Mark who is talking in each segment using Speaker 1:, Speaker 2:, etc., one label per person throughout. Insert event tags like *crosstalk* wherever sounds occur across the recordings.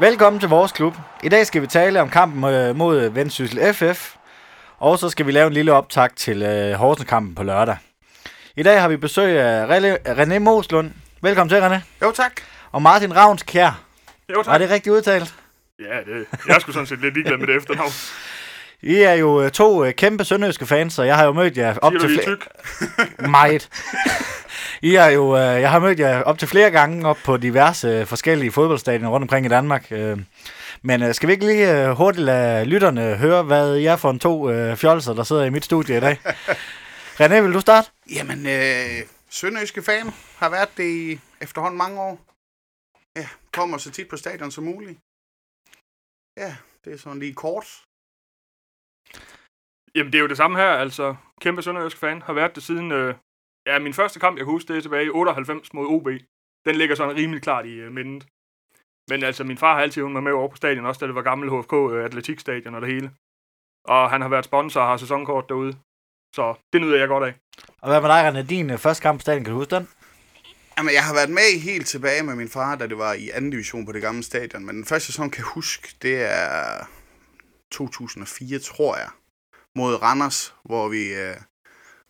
Speaker 1: Velkommen til vores klub. I dag skal vi tale om kampen øh, mod Vendsyssel FF, og så skal vi lave en lille optag til øh, Horsens-kampen på lørdag. I dag har vi besøg af René Moslund. Velkommen til, René.
Speaker 2: Jo, tak.
Speaker 1: Og Martin Ravns Kjær.
Speaker 3: Jo, tak.
Speaker 1: Var det rigtigt udtalt?
Speaker 3: Ja, det, jeg sgu sådan set lidt ligeglad med det efternavn. *laughs*
Speaker 1: I er jo øh, to øh, kæmpe sønderjyske fans, og jeg har jo mødt jer op
Speaker 3: Siger
Speaker 1: til
Speaker 3: er
Speaker 1: flere...
Speaker 3: tyk? *laughs*
Speaker 1: Meget. *laughs* I er jo, øh, jeg har mødt jer op til flere gange op på diverse forskellige fodboldstadioner rundt omkring i Danmark. Men skal vi ikke lige hurtigt lade lytterne høre, hvad I er for en to fjolser, der sidder i mit studie i dag? *laughs* René, vil du starte?
Speaker 2: Jamen, øh, Sønderjyske fan har været det i efterhånden mange år. Ja, kommer så tit på stadion som muligt. Ja, det er sådan lige kort.
Speaker 3: Jamen, det er jo det samme her, altså. Kæmpe sønderjysk fan. Har været det siden... Øh, ja, min første kamp, jeg kan huske, det er tilbage i 98 mod OB. Den ligger sådan rimelig klart i øh, mindet. Men altså, min far har altid været med over på stadion, også da det var gammel HFK øh, Atletikstadion og det hele. Og han har været sponsor og har sæsonkort derude. Så det nyder jeg godt af.
Speaker 1: Og hvad med dig, René? Din øh, første kamp på stadion, kan du huske den?
Speaker 2: Jamen, jeg har været med helt tilbage med min far, da det var i anden division på det gamle stadion. Men den første sæson, kan jeg huske, det er 2004, tror jeg, mod Randers, hvor vi øh,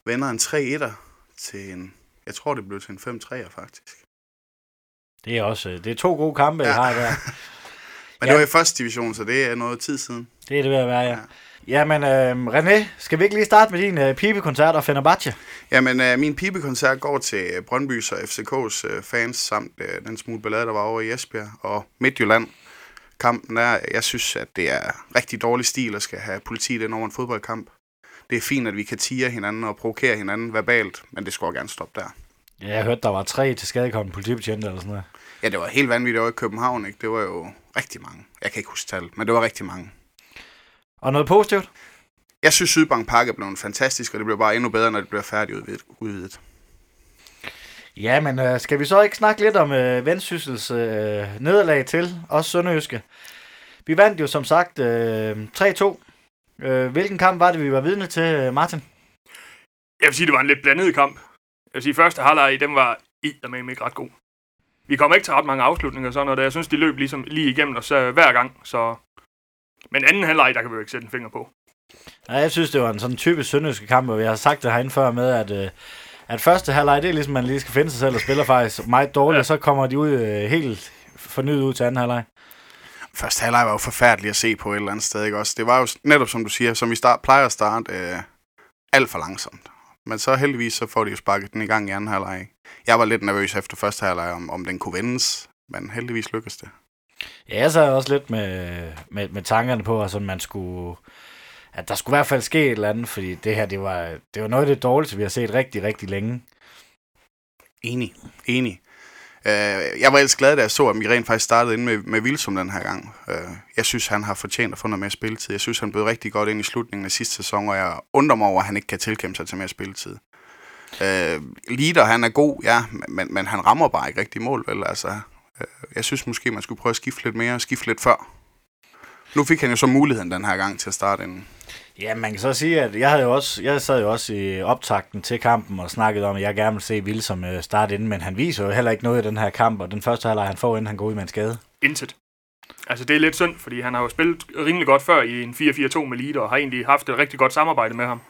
Speaker 2: vender en 3-1'er til en... Jeg tror, det blev til en 5-3'er, faktisk.
Speaker 1: Det er også øh, det er to gode kampe, ja.
Speaker 2: Ja.
Speaker 1: I har der. *laughs*
Speaker 2: Men
Speaker 1: Ja.
Speaker 2: det var i første division, så det er noget tid siden.
Speaker 1: Det er det ved at være, ja. Jamen, øh, René, skal vi ikke lige starte med din øh, pibekoncert og Fenerbahce?
Speaker 2: Jamen, øh, min pibekoncert går til øh, Brøndbys og FCK's øh, fans, samt øh, den smule ballade, der var over i Esbjerg og Midtjylland. Kampen er, jeg synes, at det er rigtig dårlig stil at skal have politiet ind over en fodboldkamp. Det er fint, at vi kan tire hinanden og provokere hinanden verbalt, men det skulle gerne stoppe der.
Speaker 1: Ja, jeg hørte, der var tre til skadekommende politibetjente eller sådan noget.
Speaker 2: Ja, det var helt vanvittigt over i København, ikke? Det var jo rigtig mange. Jeg kan ikke huske tal, men det var rigtig mange.
Speaker 1: Og noget positivt?
Speaker 2: Jeg synes, Sydbank Park er blevet fantastisk, og det bliver bare endnu bedre, når det bliver færdigudvidet.
Speaker 1: Ja, men øh, skal vi så ikke snakke lidt om øh, Vendsyssels øh, nederlag til os Sønderjyske? Vi vandt jo som sagt øh, 3-2. Øh, hvilken kamp var det, vi var vidne til, øh, Martin?
Speaker 3: Jeg vil sige, det var en lidt blandet kamp. Jeg vil sige, første halvleg, den var med ikke ret god. Vi kom ikke til ret mange afslutninger og sådan noget, jeg synes, de løb ligesom lige igennem os øh, hver gang, så... Men anden halvleg, der kan vi jo ikke sætte en finger på.
Speaker 1: Ja, jeg synes, det var en sådan typisk sønderjyske kamp, og vi har sagt det herinde før med, at, øh, at første halvleg, det er ligesom, man lige skal finde sig selv og spiller faktisk meget dårligt, ja. Og så kommer de ud øh, helt fornyet ud til anden halvleg.
Speaker 2: Første halvleg var jo forfærdelig at se på et eller andet sted, ikke også? Det var jo netop, som du siger, som vi start, plejer at starte øh, alt for langsomt. Men så heldigvis, så får de jo sparket den i gang i anden halvleg. Jeg var lidt nervøs efter første halvleg, om, om den kunne vendes, men heldigvis lykkedes det.
Speaker 1: Ja, jeg sad også lidt med, med, med tankerne på, at sådan, man skulle, at der skulle i hvert fald ske et eller andet, fordi det her, det var, det var noget af det dårligste, vi har set rigtig, rigtig længe.
Speaker 2: Enig, enig. Øh, jeg var ellers glad, da jeg så, at vi rent faktisk startede ind med, med Vilsum den her gang. Øh, jeg synes, han har fortjent at få noget mere spilletid. Jeg synes, han blev rigtig godt ind i slutningen af sidste sæson, og jeg undrer mig over, at han ikke kan tilkæmpe sig til mere spilletid. Øh, Lider, han er god, ja, men, men han rammer bare ikke rigtig mål, vel? Altså, øh, jeg synes måske, man skulle prøve at skifte lidt mere, skifte lidt før. Nu fik han jo så muligheden den her gang til at starte inden.
Speaker 1: Ja, man kan så sige, at jeg, havde jo også, jeg sad jo også i optakten til kampen og snakkede om, at jeg gerne vil se Vil som øh, start inden, men han viser jo heller ikke noget i den her kamp, og den første halvleg, han får, inden han går ud med en skade.
Speaker 3: Intet. Altså, det er lidt synd, fordi han har jo spillet rimelig godt før i en 4-4-2 med Lider, og har egentlig haft et rigtig godt samarbejde med ham.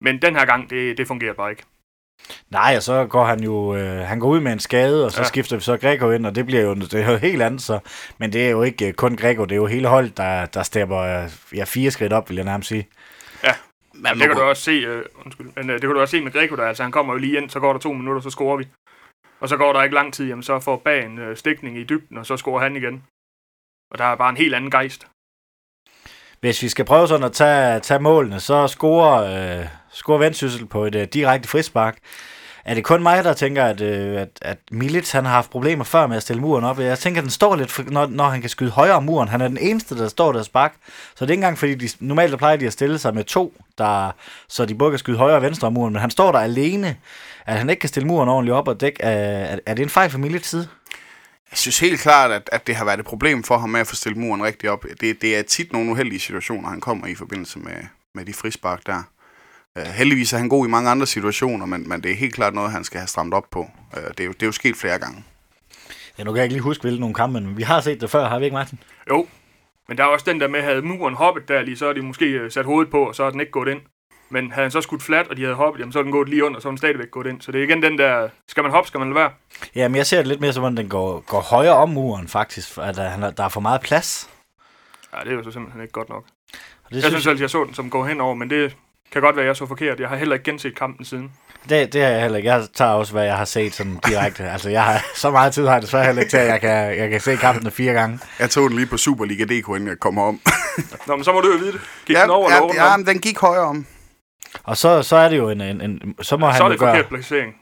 Speaker 3: Men den her gang, det, det fungerer bare ikke.
Speaker 1: Nej, og så går han jo øh, han går ud med en skade, og så ja.
Speaker 3: Ja.
Speaker 1: skifter vi så Greco ind, og det bliver jo det er jo helt andet, så, men det er jo ikke øh, kun Greco, det er jo hele holdet, der, der stepper øh, ja, fire skridt op, vil jeg nærmest sige.
Speaker 2: Men
Speaker 3: det kan du også se, øh, undskyld, men øh, det kan du også se med Greco der, altså han kommer jo lige ind, så går der to minutter, så scorer vi. Og så går der ikke lang tid, jamen så får bag en øh, stikning i dybden, og så scorer han igen. Og der er bare en helt anden gejst.
Speaker 1: Hvis vi skal prøve sådan at tage, tage målene, så scorer, øh, score Vendsyssel på et øh, direkte frispark. Er det kun mig, der tænker, at, øh, at, at Milits han har haft problemer før med at stille muren op? Jeg tænker, at den står lidt, for, når, når han kan skyde højere om muren. Han er den eneste, der står der spark. Så det er ikke engang, fordi de, normalt der plejer de at stille sig med to, der, så de både kan skyde højre og venstre om muren. Men han står der alene, at han ikke kan stille muren ordentligt op og dække. Er, er, er det en fejl fra Milic side?
Speaker 2: Jeg synes helt klart, at, at det har været et problem for ham med at få stillet muren rigtig op. Det, det er tit nogle uheldige situationer, han kommer i forbindelse med, med de frispark der. Uh, heldigvis er han god i mange andre situationer, men, men det er helt klart noget, han skal have stramt op på. Uh, det, er jo, det er jo sket flere gange.
Speaker 1: Ja, nu kan jeg ikke lige huske, hvilke nogle kampe, men vi har set det før, har vi ikke, Martin?
Speaker 3: Jo, men der er også den der med, at havde muren hoppet der lige, så er de måske øh, sat hovedet på, og så er den ikke gået ind. Men havde han så skudt flat, og de havde hoppet, jamen så er den gået lige under, så er den stadigvæk gået ind. Så det er igen den der, skal man hoppe, skal man lade være.
Speaker 1: Ja, men jeg ser det lidt mere som, om den går, går højere om muren, faktisk. At der, han- der er for meget plads.
Speaker 3: Ja, det er jo så simpelthen ikke godt nok.
Speaker 1: Og det,
Speaker 3: Jeg
Speaker 1: synes,
Speaker 3: synes altid, jeg så den som går henover, men det kan godt være, jeg så forkert. Jeg har heller ikke genset kampen siden.
Speaker 1: det, det har jeg heller ikke. Jeg tager også, hvad jeg har set sådan direkte. altså, jeg har, så meget tid har jeg desværre heller ikke til, at jeg kan, jeg kan se kampene fire gange.
Speaker 2: Jeg tog den lige på Superliga DK, inden jeg kom om. *laughs*
Speaker 3: Nå, men så må du jo vide det. Gik
Speaker 2: ja,
Speaker 3: den over eller over
Speaker 2: ja, ja, den gik højere om.
Speaker 1: Og så, så er det jo en... en, en så må
Speaker 3: Så
Speaker 1: han
Speaker 3: er
Speaker 1: jo
Speaker 3: det
Speaker 1: gøre...
Speaker 3: forkert placering.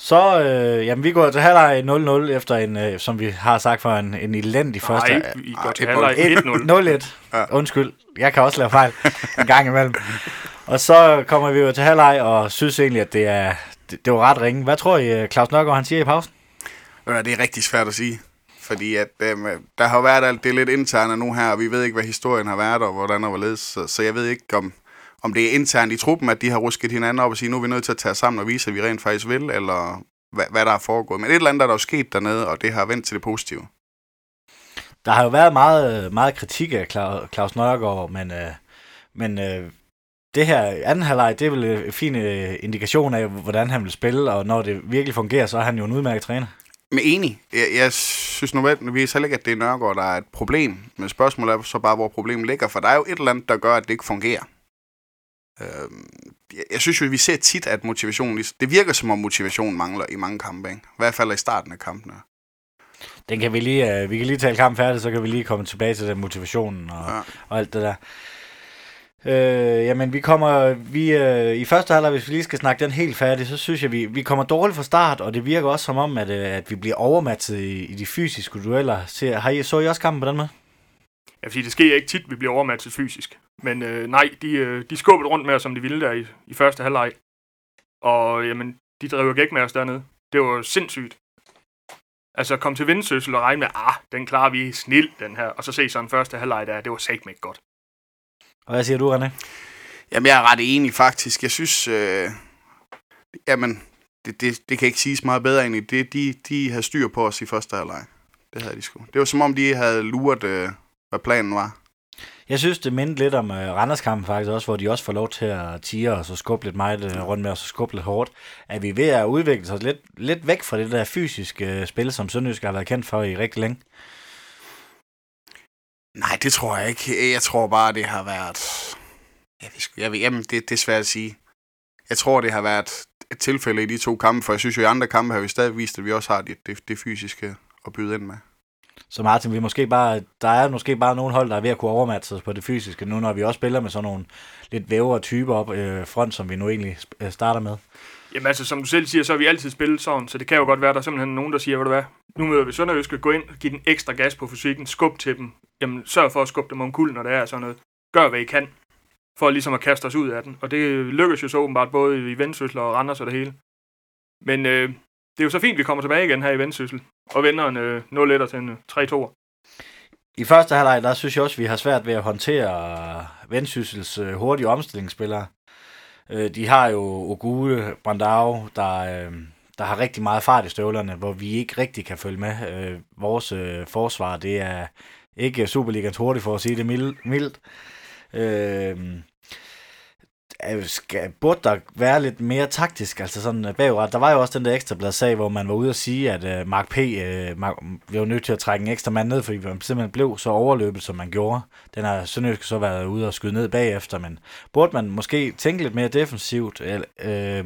Speaker 1: Så, øh, jamen, vi går til halvleg 0-0 efter en, øh, som vi har sagt for en, en elendig første...
Speaker 3: Nej, vi går til halvleg 1-0.
Speaker 1: 0-1.
Speaker 2: Ja.
Speaker 1: Undskyld. Jeg kan også lave fejl en gang imellem. *laughs* Og så kommer vi jo til halvleg og synes egentlig, at det er det, det var ret ringe. Hvad tror I, øh, Claus Nørgaard, han siger i pausen?
Speaker 2: Det er rigtig svært at sige. Fordi at, øhm, der har været alt det er lidt interne nu her, og vi ved ikke, hvad historien har været, og hvordan og hvorledes. Så, så jeg ved ikke, om, om det er internt i truppen, at de har rusket hinanden op og sige, nu er vi nødt til at tage sammen og vise, at vi rent faktisk vil, eller hvad, hvad der er foregået. Men et eller andet er der jo sket dernede, og det har vendt til det positive.
Speaker 1: Der har jo været meget, meget kritik af Cla- Claus Nørgaard, men, øh, men øh, det her anden halvleg, det er vel en fin øh, indikation af, hvordan han vil spille, og når det virkelig fungerer, så er han jo en udmærket træner.
Speaker 2: Men enig. Jeg, jeg synes nødvendigvis heller ikke, at det er Nørgaard, der er et problem. Men spørgsmålet er så bare, hvor problemet ligger. For der er jo et eller andet, der gør, at det ikke fungerer. Øhm, jeg, synes jo, at vi ser tit, at motivationen... Det virker som om motivationen mangler i mange kampe. Ikke? I hvert fald i starten af kampene.
Speaker 1: Den kan vi lige, øh, vi kan lige tale kamp færdig, så kan vi lige komme tilbage til den motivationen og,
Speaker 2: Ja.
Speaker 1: og alt det der. Øh, jamen, vi kommer, vi, øh, i første halvleg, hvis vi lige skal snakke den helt færdig, så synes jeg, vi, vi kommer dårligt fra start, og det virker også som om, at, øh, at vi bliver overmatchet i, i de fysiske dueller. Se, har I, så I også kampen på den måde?
Speaker 3: Ja, fordi det sker ikke tit, vi bliver overmatchet fysisk. Men øh, nej, de, øh, de skubbede rundt med os, som de ville der i, i første halvleg. Og jamen, de drev jo gæk med os dernede. Det var sindssygt. Altså, kom til Vendsyssel og regne med, ah, den klarer vi snil, den her. Og så se sådan første halvleg der, det var satme ikke godt.
Speaker 1: Og hvad siger du, René?
Speaker 2: Jamen, jeg er ret enig faktisk. Jeg synes... Øh, jamen, det, det, det kan ikke siges meget bedre egentlig. Det, de, de havde styr på os i første halvleg. Det havde de sgu. Det var som om, de havde luret, øh, hvad planen var.
Speaker 1: Jeg synes, det mindte lidt om øh, uh, Randerskampen faktisk også, hvor de også får lov til at tire og så skubbe lidt meget uh, rundt med os og skubbe lidt hårdt. At vi er ved at udvikle os lidt, lidt væk fra det der fysiske uh, spil, som Sønderjysk har været kendt for i rigtig længe.
Speaker 2: Nej, det tror jeg ikke. Jeg tror bare, det har været... Jeg ved, jeg ved, jamen, det, det er svært at sige. Jeg tror, det har været et tilfælde i de to kampe, for jeg synes jo, i andre kampe har vi stadig vist, at vi også har det, det, det fysiske at byde ind med.
Speaker 1: Så Martin, vi måske bare, der er måske bare nogle hold, der er ved at kunne overmatche os på det fysiske, nu når vi også spiller med sådan nogle lidt vævere typer op øh, front, som vi nu egentlig øh, starter med.
Speaker 3: Jamen altså, som du selv siger, så har vi altid spillet sådan, så det kan jo godt være, der er simpelthen nogen, der siger, ved du hvad, nu møder vi Sønderjyske, gå ind, give den ekstra gas på fysikken, skub til dem, jamen sørg for at skubbe dem om kul, når det er sådan noget. Gør, hvad I kan, for ligesom at kaste os ud af den. Og det lykkes jo så åbenbart både i Vendsyssel og Randers og det hele. Men øh, det er jo så fint, vi kommer tilbage igen her i Vendsyssel, og vender en øh, 0-1 til en øh, 3-2.
Speaker 1: I første halvleg, der synes jeg også, vi har svært ved at håndtere Vendsyssels øh, hurtige omstillingsspillere. Øh, de har jo Ogule, Brandao, der, øh, der har rigtig meget fart i støvlerne, hvor vi ikke rigtig kan følge med. Øh, vores øh, forsvar, det er ikke Superligans hurtigt for at sige det mild- mildt. Øh, skal, burde der være lidt mere taktisk, altså sådan øh, bagret. Der var jo også den der ekstrablad sag, hvor man var ude at sige, at uh, Mark P. Uh, Mark, vi var nødt til at trække en ekstra mand ned, fordi man simpelthen blev så overløbet, som man gjorde. Den har Sønderjysk så været ude og skyde ned bagefter, men burde man måske tænke lidt mere defensivt uh,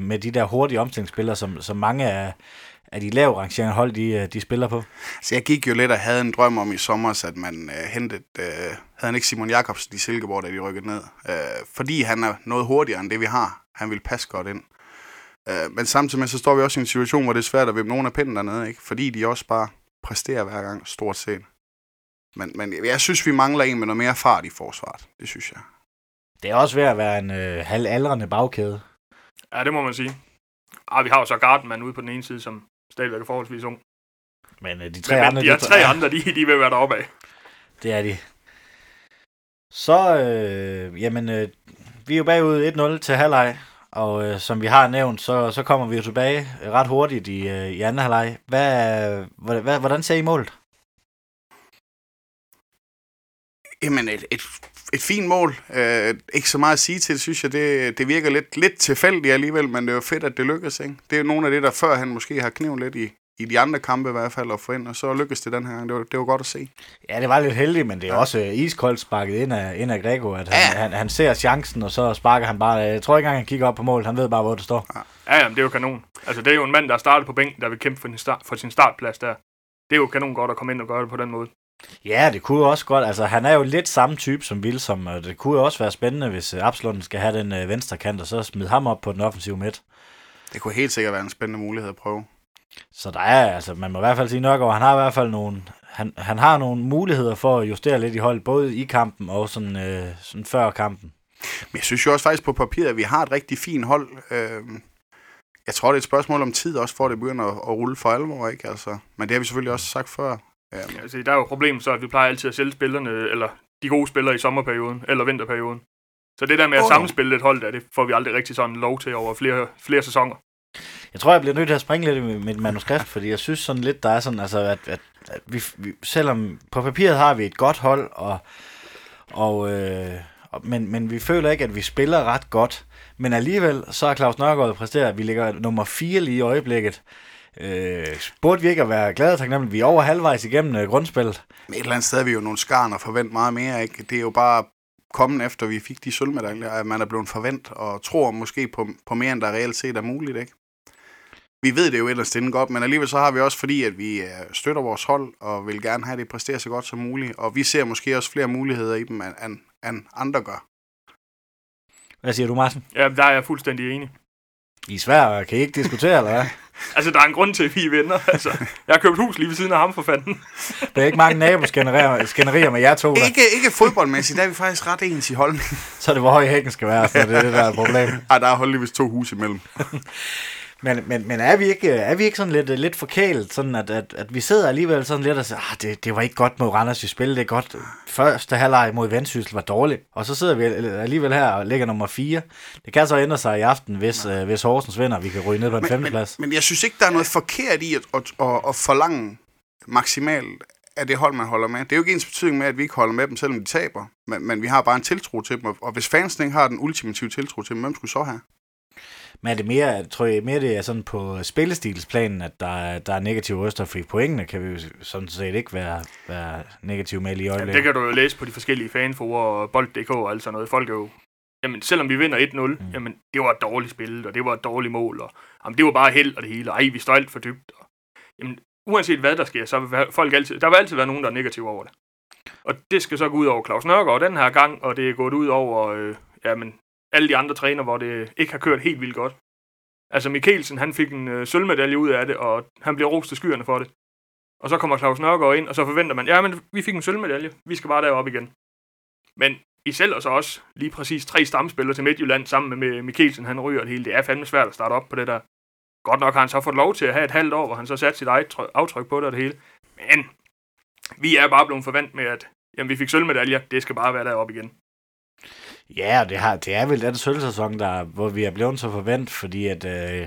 Speaker 1: med de der hurtige omstillingsspillere, som, som mange af, af de lave rangerende hold, de, øh, de spiller på?
Speaker 2: Så jeg gik jo lidt og havde en drøm om i sommer, at man øh, hentede, øh, havde han ikke Simon Jakobsen i Silkeborg, da de rykkede ned. Øh, fordi han er noget hurtigere end det, vi har. Han vil passe godt ind. Øh, men samtidig med, så står vi også i en situation, hvor det er svært at vippe nogen af pinden dernede, ikke? fordi de også bare præsterer hver gang, stort set. Men, men jeg synes, vi mangler en med noget mere fart i forsvaret. Det synes jeg.
Speaker 1: Det er også ved at være en øh, halvaldrende bagkæde.
Speaker 3: Ja, det må man sige. Ah, vi har jo så Gardenman ude på den ene side, som stadigvæk er forholdsvis ung.
Speaker 1: Men øh, de tre
Speaker 3: Men,
Speaker 1: andre...
Speaker 3: men de her tre
Speaker 1: ja.
Speaker 3: andre, de, de vil være deroppe af.
Speaker 1: Det er de. Så, øh, jamen, øh, vi er jo bagud 1-0 til halvleg, og øh, som vi har nævnt, så, så kommer vi jo tilbage ret hurtigt i, øh, i anden halvleg. Hvad, hvad, hvordan ser I målet?
Speaker 2: Jamen, et, et, et fint mål. Øh, ikke så meget at sige til, synes jeg. Det, det virker lidt, lidt tilfældigt alligevel, men det er jo fedt, at det lykkes. Ikke? Det er jo nogle af det, der før han måske har knivet lidt i, i de andre kampe i hvert fald at få ind, og så lykkedes det den her gang. Det var, det var godt at se.
Speaker 1: Ja, det var lidt heldigt, men det er ja. også øh, iskoldt sparket ind af, ind af Grego, at han, ja. han, han, ser chancen, og så sparker han bare. Jeg tror ikke engang, han kigger op på målet. Han ved bare, hvor det står.
Speaker 3: Ja, ja det er jo kanon. Altså, det er jo en mand, der er startet på bænken, der vil kæmpe for sin, start, for sin startplads der. Det er jo kanon godt at komme ind og gøre det på den måde.
Speaker 1: Ja, det kunne jo også godt. Altså, han er jo lidt samme type som Vilsom, og det kunne jo også være spændende, hvis øh, Absalon skal have den øh, venstre kant, og så smide ham op på den offensive midt.
Speaker 2: Det kunne helt sikkert være en spændende mulighed at prøve.
Speaker 1: Så der er, altså, man må i hvert fald sige nok, og han har i hvert fald nogle, han, han har nogle muligheder for at justere lidt i holdet, både i kampen og sådan, øh, sådan før kampen.
Speaker 2: Men jeg synes jo også faktisk på papiret, at vi har et rigtig fint hold. Øh, jeg tror, det er et spørgsmål om tid også, for at det begynder at, at rulle for alvor, ikke? Altså, men det har vi selvfølgelig også sagt før.
Speaker 3: Ja, altså, der er jo problemet så, at vi plejer altid at sælge spillerne, eller de gode spillere i sommerperioden, eller vinterperioden. Så det der med at oh, sammenspille et hold, der, det får vi aldrig rigtig sådan lov til over flere, flere sæsoner.
Speaker 1: Jeg tror, jeg bliver nødt til at springe lidt med mit manuskript, fordi jeg synes sådan lidt, der er sådan, altså, at, at, at vi, vi, selvom på papiret har vi et godt hold, og, og, øh, men, men vi føler ikke, at vi spiller ret godt. Men alligevel, så har Claus Nørgaard præsteret, at vi ligger nummer 4 lige i øjeblikket. Øh, burde vi ikke at være glade og taknemmelige? Vi er over halvvejs igennem øh, grundspillet.
Speaker 2: Men et eller andet sted er vi jo nogle skarn og forvent meget mere. Ikke? Det er jo bare kommet efter, vi fik de sølvmedaljer, at man er blevet forvent og tror måske på, på mere, end der reelt set er muligt. Ikke? Vi ved det jo ellers inden godt, men alligevel så har vi også, fordi at vi øh, støtter vores hold og vil gerne have det præstere så godt som muligt, og vi ser måske også flere muligheder i dem, end, end andre gør.
Speaker 1: Hvad siger du, Martin?
Speaker 3: Ja, der er jeg fuldstændig enig.
Speaker 1: I er svært, kan I ikke diskutere, eller hvad? *laughs*
Speaker 3: altså, der er en grund til, at vi er venner. Altså, jeg har købt hus lige ved siden af ham, for fanden.
Speaker 1: Der er ikke mange naboskænderier med jer to,
Speaker 2: der. Ikke, ikke fodboldmæssigt, der er vi faktisk ret ens i holdning.
Speaker 1: Så er det, hvor høj hækken skal være, så det er det, der er problem. *laughs*
Speaker 2: Ej, der er holdeligvis to hus imellem. *laughs*
Speaker 1: Men, men, men er, vi ikke, er vi ikke sådan lidt, lidt forkælet, sådan at, at, at vi sidder alligevel sådan lidt og siger, ah, det, det var ikke godt mod Randers, vi spillede det godt. Første halvleg mod Vendsyssel var dårligt, og så sidder vi alligevel her og ligger nummer 4. Det kan så ændre sig i aften, hvis, uh, hvis Horsens vinder, vi kan ryge ned på en femteplads.
Speaker 2: Men, men jeg synes ikke, der er noget forkert i at, at, at, at forlange maksimalt af det hold, man holder med. Det er jo ikke ens betydning med, at vi ikke holder med dem, selvom de taber. Men, men vi har bare en tiltro til dem, og hvis fansen ikke har den ultimative tiltro til dem, hvem skulle så have?
Speaker 1: Men er det mere, tror jeg mere det er sådan på spillestilsplanen, at der, er, der er negative røster, fordi pointene kan vi jo sådan set ikke være, være negative med i øjeblikket.
Speaker 3: Ja, det kan du jo læse på de forskellige fanforer og bold.dk og alt sådan noget. Folk er jo, jamen selvom vi vinder 1-0, mm. jamen det var et dårligt spil, og det var et dårligt mål, og jamen, det var bare held og det hele, og ej, vi står alt for dybt. Og, jamen, uanset hvad der sker, så vil folk altid, der vil altid være nogen, der er negative over det. Og det skal så gå ud over Claus Nørgaard den her gang, og det er gået ud over øh, jamen, alle de andre træner, hvor det ikke har kørt helt vildt godt. Altså Mikkelsen, han fik en øh, sølvmedalje ud af det, og han bliver rost til skyerne for det. Og så kommer Claus Nørgaard ind, og så forventer man, ja, men vi fik en sølvmedalje, vi skal bare derop igen. Men I selv og så også lige præcis tre stamspillere til Midtjylland sammen med Mikkelsen, han ryger det hele. Det er fandme svært at starte op på det der. Godt nok har han så fået lov til at have et halvt år, hvor han så satte sit eget aftryk på det og det hele. Men vi er bare blevet forvent med, at jamen, vi fik sølvmedaljer, det skal bare være deroppe igen.
Speaker 1: Ja, det, har, det er vel den sølvsæson, der, hvor vi er blevet så forvent, fordi at øh,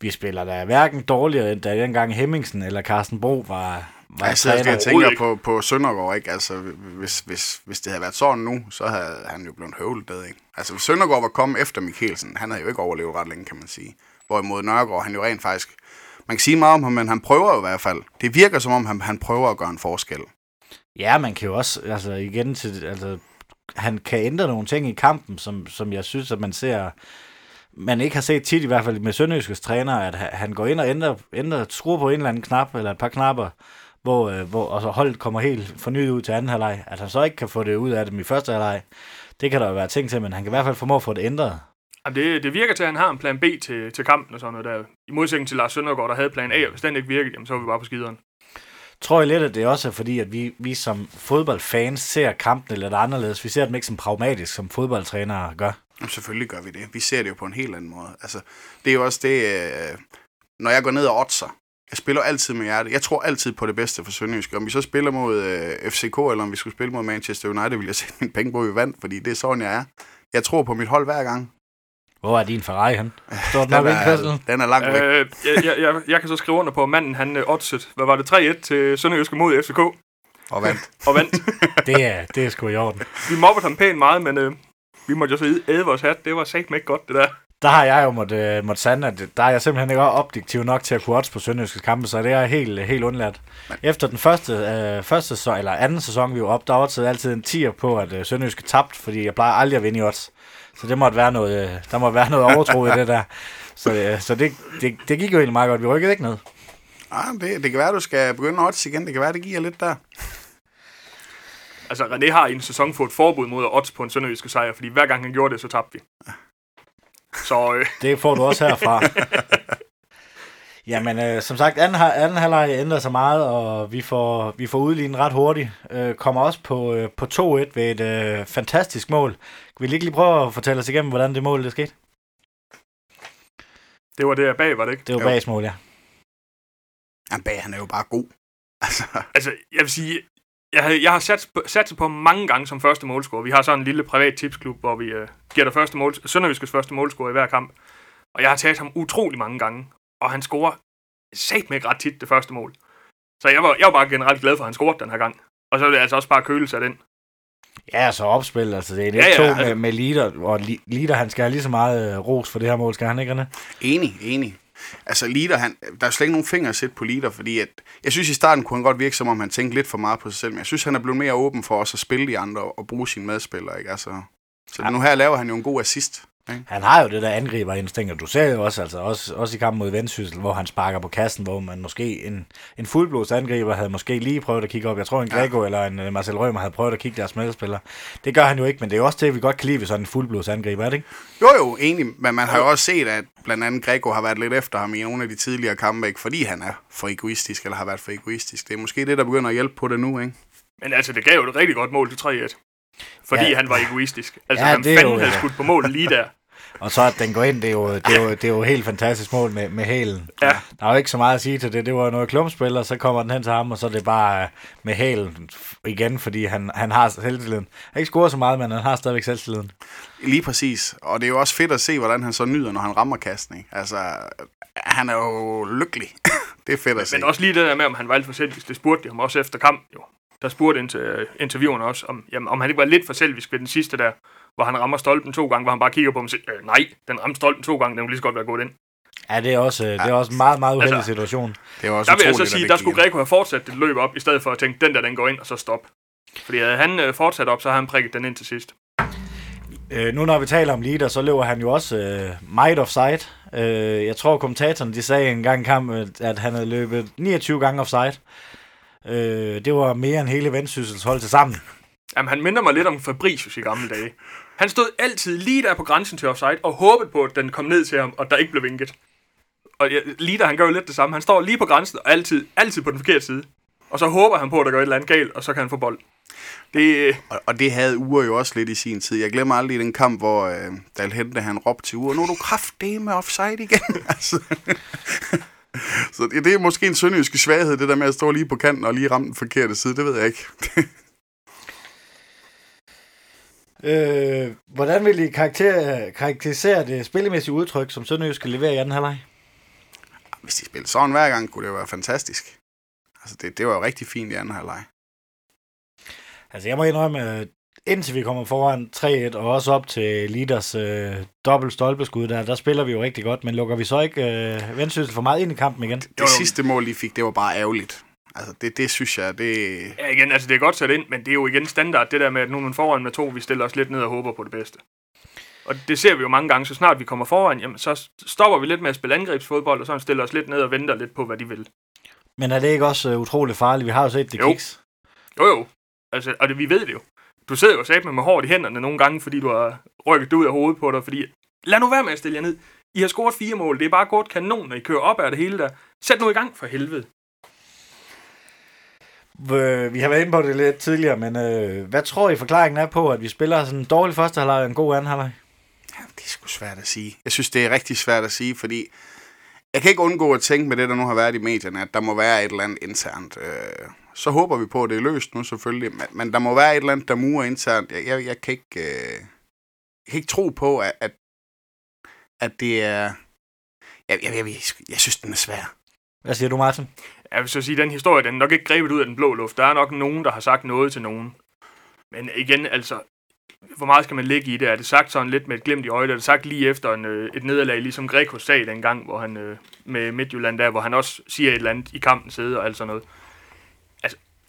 Speaker 1: vi spiller da hverken dårligere, end da dengang Hemmingsen eller Carsten Bro var, var
Speaker 2: altså, træner. Jeg tænker på, på Søndergaard, ikke? Altså, hvis, hvis, hvis det havde været sådan nu, så havde han jo blevet høvlet, ikke? Altså, hvis Søndergaard var kommet efter Mikkelsen, han havde jo ikke overlevet ret længe, kan man sige. Hvorimod Nørgaard, han jo rent faktisk... Man kan sige meget om ham, men han prøver jo i hvert fald. Det virker som om, han, han prøver at gøre en forskel.
Speaker 1: Ja, man kan jo også, altså igen til, altså han kan ændre nogle ting i kampen, som, som jeg synes, at man ser, man ikke har set tit, i hvert fald med Sønderjyskes træner, at han går ind og ændrer, ændrer skruer på en eller anden knap, eller et par knapper, hvor, øh, hvor og så holdet kommer helt fornyet ud til anden halvleg. At han så ikke kan få det ud af dem i første halvleg, det kan der jo være ting til, men han kan i hvert fald formå at få det ændret.
Speaker 3: Jamen det, det virker til, at han har en plan B til, til kampen og sådan noget der. I modsætning til Lars Søndergaard, der havde plan A, og hvis den ikke virkede, jamen, så var vi bare på skideren.
Speaker 1: Tror jeg lidt, at det også er fordi, at vi, vi som fodboldfans ser kampene lidt anderledes. Vi ser dem ikke som pragmatisk, som fodboldtrænere gør.
Speaker 2: Jamen, selvfølgelig gør vi det. Vi ser det jo på en helt anden måde. Altså, det er jo også det, øh, når jeg går ned og oddser, jeg spiller altid med hjertet. Jeg tror altid på det bedste for Sønderjysk. Om vi så spiller mod øh, FCK, eller om vi skulle spille mod Manchester United, vil jeg sætte min penge på, at vi vandt, fordi det er sådan, jeg er. Jeg tror på mit hold hver gang.
Speaker 1: Hvor er din Ferrari hen? Står den
Speaker 2: Den er, den er langt væk.
Speaker 3: Øh, jeg, jeg, jeg, jeg kan så skrive under på, at manden han øh, oddset, hvad var det, 3-1 til Sønderjyske mod FCK,
Speaker 2: Og vandt.
Speaker 3: og vandt. *laughs*
Speaker 1: Det er, det er sgu i orden.
Speaker 3: vi mobbede ham pænt meget, men øh, vi måtte jo så æde vores hat. Det var sagt ikke godt, det der.
Speaker 1: Der har jeg jo måtte, øh, måtte sande, at der er jeg simpelthen ikke objektiv nok til at kunne odds på Sønderjyske kampe, så det er helt, helt undladt. Efter den første, øh, første sæson, eller anden sæson, vi var op, der var altid en 10'er på, at øh, Sønderjyske tabt, fordi jeg plejer aldrig at vinde i odds. Så det måtte være noget, øh, der måtte være noget overtro i det der. Så, øh, så det, det, det, gik jo egentlig meget godt. Vi rykkede ikke ned.
Speaker 2: Ah, det, det kan være, du skal begynde at odds igen. Det kan være, det giver lidt der.
Speaker 3: Altså, René har i en sæson fået et forbud mod at odds på en sønderjyske sejr, fordi hver gang han gjorde det, så tabte vi. Så øh,
Speaker 1: Det får du også herfra. *laughs* Jamen, øh, som sagt, anden, anden halvleg ændrer sig meget, og vi får, vi får udlignet ret hurtigt. Øh, kommer også på, øh, på 2-1 ved et øh, fantastisk mål. Kan vi ikke lige prøve at fortælle os igennem, hvordan det mål det skete?
Speaker 3: det var det bag, var det ikke?
Speaker 1: Det var
Speaker 2: Jo.
Speaker 1: bagsmål, ja.
Speaker 2: Jamen, bag, han er jo bare god. *laughs* Altså,
Speaker 3: Altså, jeg vil sige, jeg, har- jeg har sat, sat på mange gange som første målscorer. Vi har sådan en lille privat tipsklub, hvor vi øh, giver dig første mål, Sønderjyskes første målscorer i hver kamp. Og jeg har taget ham utrolig mange gange, og han scorer sat med ikke ret tit det første mål. Så jeg var, jeg var bare generelt glad for, at han scorede den her gang. Og så er det altså også bare kølelse af den.
Speaker 1: Ja, så opspil, altså det er det
Speaker 3: Ja,
Speaker 1: ja, to med,
Speaker 3: altså-
Speaker 1: med Lider, og Li- Lider, han skal have lige så meget øh, ros for det her mål, skal han ikke, René?
Speaker 2: enig, enig. Altså, Lider, han, der er slet ikke nogen fingre at sætte på Lider, fordi at, jeg synes i starten kunne han godt virke, som om han tænkte lidt for meget på sig selv, men jeg synes, han er blevet mere åben for os at spille de andre og bruge sine medspillere, ikke? Altså, så
Speaker 1: Ja.
Speaker 2: nu her laver han jo en god assist.
Speaker 1: Han har jo det der angriberinstinkt, og du ser jo også, altså også, også i kampen mod Vendsyssel, hvor han sparker på kassen, hvor man måske en, en fuldblods angriber havde måske lige prøvet at kigge op. Jeg tror en Grego ja. eller en øh, Marcel Rømer havde prøvet at kigge deres medspillere. Det gør han jo ikke, men det er jo også det, vi godt kan lide ved sådan en fuldblods angriber, er det ikke?
Speaker 2: Jo jo, enig, men man har jo også set, at blandt andet Greco har været lidt efter ham i nogle af de tidligere kampe, ikke? fordi han er for egoistisk, eller har været for egoistisk. Det er måske det, der begynder at hjælpe på det nu, ikke?
Speaker 3: Men altså, det gav jo et rigtig godt mål til 3-1. Fordi
Speaker 1: Ja.
Speaker 3: han var egoistisk. Altså,
Speaker 1: Ja,
Speaker 3: han
Speaker 1: det er
Speaker 3: fanden
Speaker 1: jo-
Speaker 3: havde skudt på mål lige der. *laughs*
Speaker 1: Og så at den går ind, det er jo, det er jo, det er jo helt fantastisk mål med, med hælen.
Speaker 3: Ja.
Speaker 1: Der er jo ikke så meget at sige til det. Det var noget klumpspil, og så kommer den hen til ham, og så er det bare øh, med hælen igen, fordi han, han har selvtilliden. Han har ikke scoret så meget, men han har stadigvæk selvtilliden.
Speaker 2: Lige præcis. Og det er jo også fedt at se, hvordan han så nyder, når han rammer kasten, ikke? Altså, han er jo lykkelig. *laughs* det er fedt at se.
Speaker 3: Men også lige det der med, om han var alt for selvisk. Det spurgte de ham også efter kampen jo. Der spurgte ind til øh, interviewerne også, om, jamen, om han ikke var lidt for selvisk ved den sidste der, hvor han rammer stolpen to gange, hvor han bare kigger på ham og siger, øh, nej, den ramte stolpen to gange, den kunne lige så godt være gået ind.
Speaker 1: Ja, det er også, øh, det er også en meget, meget uheldig
Speaker 3: Altså-
Speaker 1: situation.
Speaker 2: det er også
Speaker 3: Der vil jeg så sige,
Speaker 2: at
Speaker 3: der skulle Greco have fortsat det løb op, i stedet for at tænke, den der, den går ind, og så stop. Fordi havde han øh, fortsat op, så har han prikket den ind til sidst.
Speaker 1: Øh, nu når vi taler om leader, så løber han jo også øh, meget offside. Øh, jeg tror, kommentatoren de sagde en gang i kampen, at han havde løbet 29 gange offside. Øh, det var mere end hele Vendsyssels hold til sammen.
Speaker 3: Jamen, han minder mig lidt om Fabricius i gamle dage. Han stod altid lige der på grænsen til offside, og håbede på, at den kom ned til ham, og der ikke blev vinket. Og ja, lige der, han gør jo lidt det samme. Han står lige på grænsen, og altid, altid på den forkerte side. Og så håber han på, at der går et eller andet galt, og så kan han få bold. Det,
Speaker 2: Og, og det havde Ure jo også lidt i sin tid. Jeg glemmer aldrig den kamp, hvor øh, Dal Hente, han råbte til Ure, nu er du kraftdeme offside igen. *laughs* altså. Så det, det er måske en sønderjyske svaghed, det der med at stå lige på kanten og lige ramme den forkerte side, det ved jeg ikke. *laughs*
Speaker 1: Øh, hvordan vil I karakter, karakterisere det spillemæssige udtryk, som Sønderjysk skal levere i anden halvleg?
Speaker 2: Hvis de spillede sådan hver gang, kunne det være fantastisk. Altså, det, det var jo rigtig fint i anden halvleg.
Speaker 1: Altså, jeg må indrømme, indtil vi kommer foran 3-1, og også op til Leaders øh, dobbelt stolpeskud, der, der spiller vi jo rigtig godt, men lukker vi så ikke øh, Vendsyssel for meget ind i kampen igen?
Speaker 2: Det
Speaker 3: jo.
Speaker 2: sidste mål, de fik, det var bare ærgerligt. Altså, det, det synes jeg, det...
Speaker 3: ja, igen, altså det er godt sat ind, men det er jo igen standard, det der med, at nu er man foran med to, vi stiller os lidt ned og håber på det bedste. Og det ser vi jo mange gange, så snart vi kommer foran, jamen, så stopper vi lidt med at spille angrebsfodbold, og så stiller os lidt ned og venter lidt på, hvad de vil.
Speaker 1: Men er det ikke også utroligt farligt? Vi har jo set det
Speaker 3: Jo.
Speaker 1: kiks.
Speaker 3: Jo jo, altså, og det, vi ved det jo. Du sidder jo sat med med hårdt i hænderne nogle gange, fordi du har rykket det ud af hovedet på dig, fordi lad nu være med at stille jer ned. I har scoret fire mål, det er bare gået kanon, når I kører op af det hele der. Sæt nu i gang for helvede.
Speaker 1: Øh, Vi har været inde på det lidt tidligere, men øh, hvad tror I forklaringen er på, at vi spiller sådan en dårlig første halvleg og en god anden halvleg?
Speaker 2: Ja, det er sgu svært at sige. Jeg synes, det er rigtig svært at sige, fordi jeg kan ikke undgå at tænke med det, der nu har været i medierne, at der må være et eller andet internt. Øh, så håber vi på, at det er løst nu selvfølgelig, men, men der må være et eller andet, der murer internt. Jeg, jeg, jeg, kan, ikke, øh, jeg kan ikke tro på, at, at at det er... Jeg, jeg, jeg, jeg, jeg synes, den er svær.
Speaker 1: Hvad siger du, Martin?
Speaker 3: Jeg vil så sige, at den historie, den er nok ikke grebet ud af den blå luft. Der er nok nogen, der har sagt noget til nogen. Men igen, altså, hvor meget skal man ligge i det? Er det sagt sådan lidt med et glimt i øjet? Er det sagt lige efter en, øh, et nederlag, ligesom Greco sagde dengang, hvor han øh, med Midtjylland der, hvor han også siger et eller andet i kampen sidder og alt sådan noget.